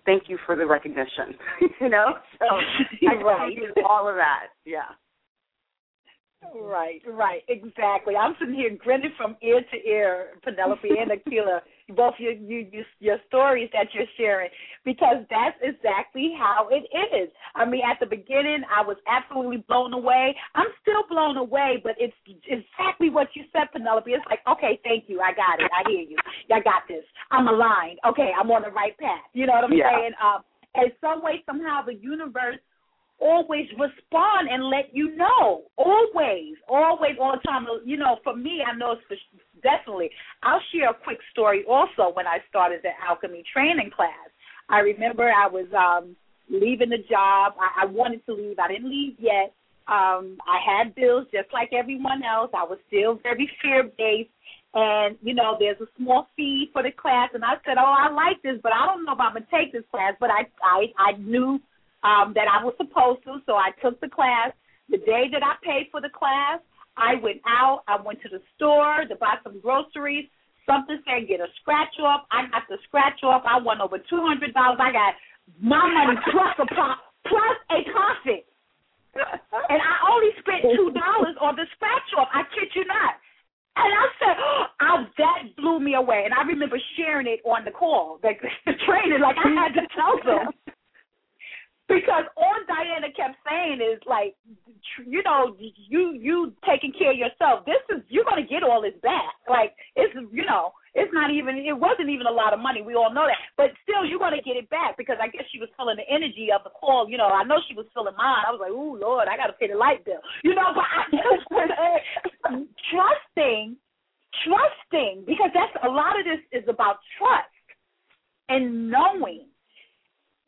thank you for the recognition you know so i Right. all of that yeah Right, right, exactly. I'm sitting here grinning from ear to ear, Penelope and Akila, both your you, you, your stories that you're sharing, because that's exactly how it is. I mean, at the beginning, I was absolutely blown away. I'm still blown away, but it's exactly what you said, Penelope. It's like, okay, thank you, I got it, I hear you, I got this. I'm aligned. Okay, I'm on the right path. You know what I'm Yeah. saying? Um, in some way, somehow, the universe always respond and let you know. Always, always, all the time. You know, for me, I know it's for, definitely. I'll share a quick story also when I started the alchemy training class. I remember I was um leaving the job. I, I wanted to leave. I didn't leave yet. Um, I had bills just like everyone else. I was still very fear based. And, you know, there's a small fee for the class and I said, Oh, I like this, but I don't know if I'm gonna take this class but I I, I knew um, that I was supposed to, so I took the class. The day that I paid for the class, I went out. I went to the store to buy some groceries. Something said get a scratch off. I got the scratch off. I won over two hundred dollars. I got my money plus a pro- plus a profit, and I only spent two dollars on the scratch off. I kid you not. And I said, oh, that blew me away. And I remember sharing it on the call, like the training, like I had to tell them because all Diana kept saying is like, you know, you you taking care of yourself. This is you're gonna get all this back. Like it's you know, it's not even it wasn't even a lot of money. We all know that, but still you're gonna get it back because I guess she was feeling the energy of the call. You know, I know she was feeling mine. I was like, oh Lord, I gotta pay the light bill. You know, but I just trusting, trusting because that's a lot of this is about trust and knowing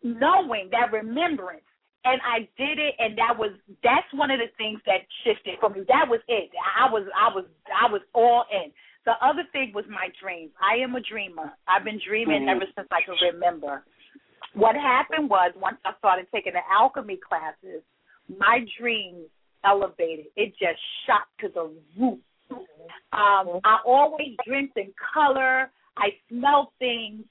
knowing that remembrance and I did it and that was that's one of the things that shifted for me. That was it. I was I was I was all in. The other thing was my dreams. I am a dreamer. I've been dreaming Mhm. ever since I can remember. What happened was once I started taking the alchemy classes, my dreams elevated. It just shot to the roof. Um, I always dreamt in color. I smelled things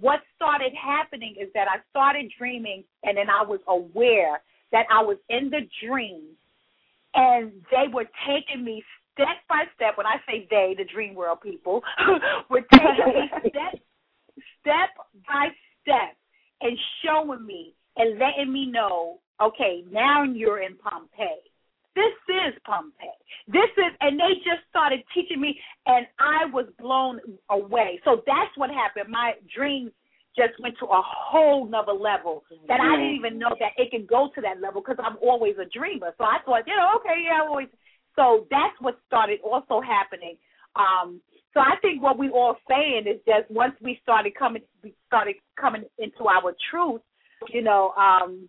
what started happening is that I started dreaming and then I was aware that I was in the dream and they were taking me step by step. When I say they, the dream world people, were taking me step step by step and showing me and letting me know, okay, now you're in Pompeii. This is Pompeii. This is, and they just started teaching me, and I was blown away. So that's what happened. My dreams just went to a whole nother level that I didn't even know that it can go to that level because I'm always a dreamer. So I thought, you know, okay, yeah, I always. So that's what started also happening. Um, so I think what we all saying is just once we started coming, we started coming into our truth. You know, um,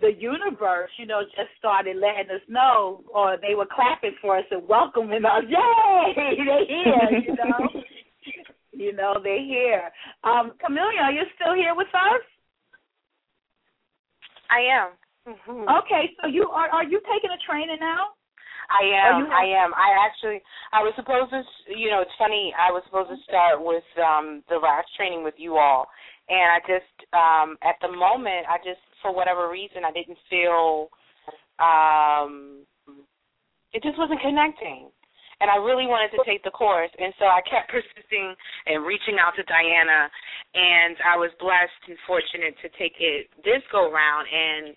the universe, you know, just started letting us know, or they were clapping for us and welcoming us. Yay! They're here, you know. you know, they're here. Um, Camelia, are you still here with us? I am. Mm-hmm. Okay, so you are are you taking a training now? I am. have- I am. I actually. I was supposed to. You know, it's funny. I was supposed to start with um the last training with you all, and I just um at the moment I just for whatever reason I didn't feel um it just wasn't connecting. And I really wanted to take the course, and so I kept persisting and reaching out to Diana, and I was blessed and fortunate to take it this go round. And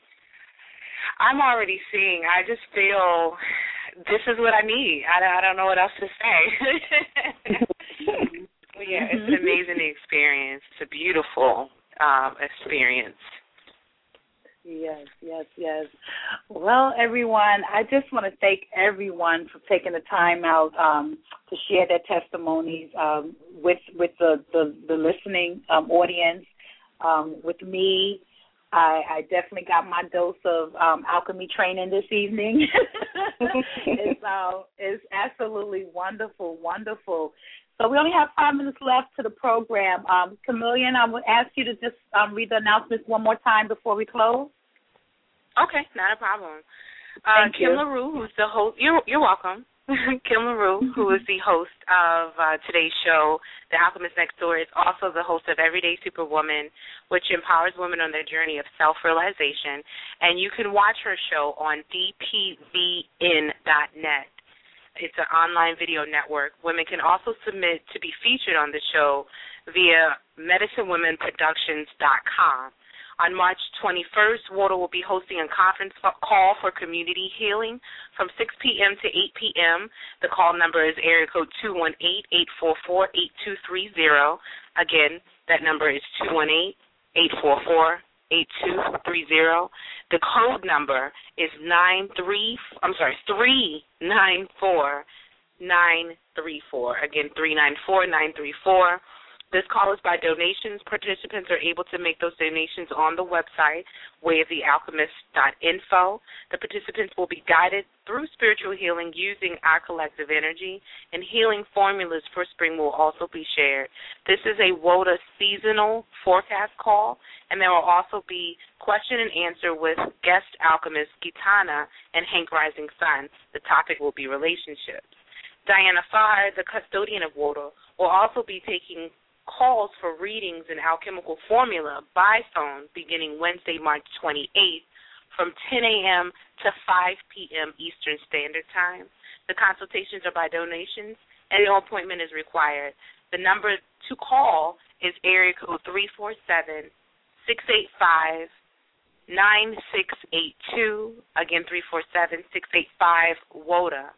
I'm already seeing. I just feel this is what I need. I, don't- I don't know what else to say. Yeah, it's an amazing experience. It's a beautiful um, experience. Yes, yes, yes. Well, everyone, I just want to thank everyone for taking the time out um, to share their testimonies. Um, with with the the, the listening um, audience. Um, with me, I, I definitely got my dose of um, alchemy training this evening. it's uh, it's absolutely wonderful, wonderful. So we only have five minutes left to the program. Um, Chameleon, I would ask you to just um, read the announcements one more time before we close. Okay, not a problem. Uh, Thank Kim you. LaRue, who's the host, you're, you're welcome. Kim LaRue, who is the host of uh, today's show, The Alchemist Next Door, is also the host of Everyday Superwoman, which empowers women on their journey of self realization. And you can watch her show on dpvn.net. It's an online video network. Women can also submit to be featured on the show via medicinewomenproductions.com. On March 21st, WOTA will be hosting a conference call for community healing from 6 p.m. to 8 p.m. The call number is area code 218-844-8230. Again, that number is 218-844-8230. The code number is nine three. I'm sorry, three nine four nine three four. Again, three nine four nine three four. This call is by donations. Participants are able to make those donations on the website, wayofthealchemist.info. The participants will be guided through spiritual healing using our collective energy, and healing formulas for spring will also be shared. This is a WOTA seasonal forecast call, and there will also be question and answer with guest alchemist Gitana and Hank Rising Sun. The topic will be relationships. Diana Pharr, the custodian of WOTA, will also be taking calls for readings in alchemical formula by phone beginning Wednesday, March 28th from 10 a.m. to 5 p.m. Eastern Standard Time. The consultations are by donations and no appointment is required. The number to call is area code 347 685 9682. Again, 347 685 WOTA.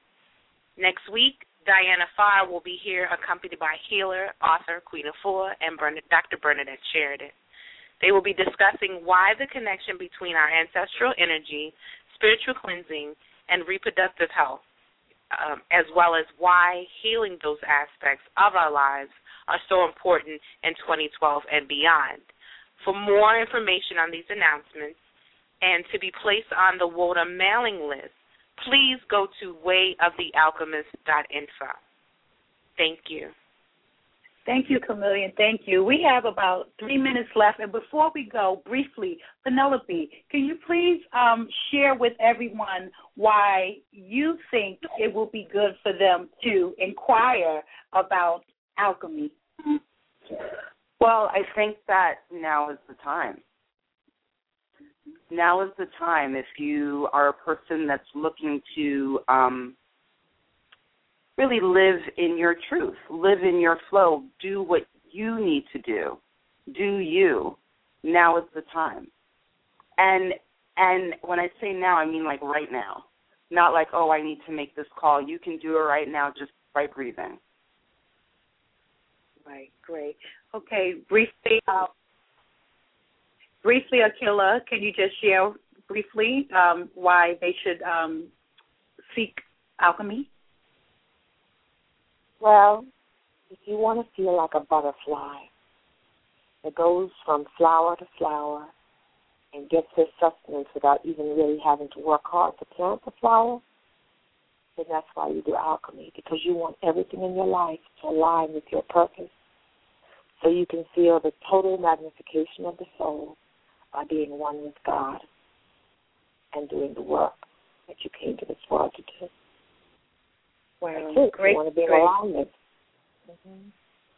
Next week, Diana Pharr will be here accompanied by healer, author Queen Afua, and Dr. Bernadette Sheridan. They will be discussing why the connection between our ancestral energy, spiritual cleansing, and reproductive health, um, as well as why healing those aspects of our lives are so important in 2012 and beyond. For more information on these announcements and to be placed on the WOTA mailing list, please go to wayofthealchemist.info. Thank you. Thank you, Chameleon. Thank you. We have about three minutes left, and before we go, briefly, Penelope, can you please um, share with everyone why you think it will be good for them to inquire about alchemy? Well, I think that now is the time. Now is the time if you are a person that's looking to um, really live in your truth, live in your flow, do what you need to do, do you. Now is the time. And and when I say now, I mean like right now. Not like, oh, I need to make this call. You can do it right now just by breathing. Right, great. Okay, briefly, uh, briefly, Akila, can you just share briefly um, why they should um, seek alchemy? Well, if you want to feel like a butterfly that goes from flower to flower and gets their sustenance without even really having to work hard to plant the flower, then that's why you do alchemy, because you want everything in your life to align with your purpose so you can feel the total magnification of the soul by being one with God and doing the work that you came to this world to do. Wow, That's it. great, You want to be in great. alignment. Mm-hmm.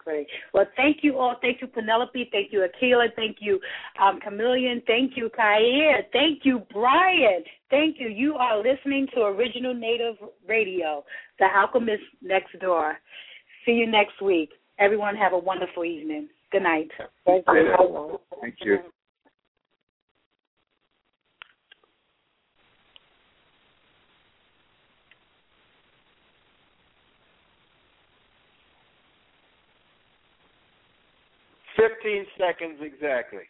Great. Well, thank you all. Thank you, Penelope. Thank you, Akila. Thank you, um, Chameleon. Thank you, Kair. Thank you, Brian. Thank you. You are listening to Original Native Radio, The Alchemist Next Door. See you next week. Everyone have a wonderful evening. Good night. Thank you. Thank you. Fifteen seconds exactly.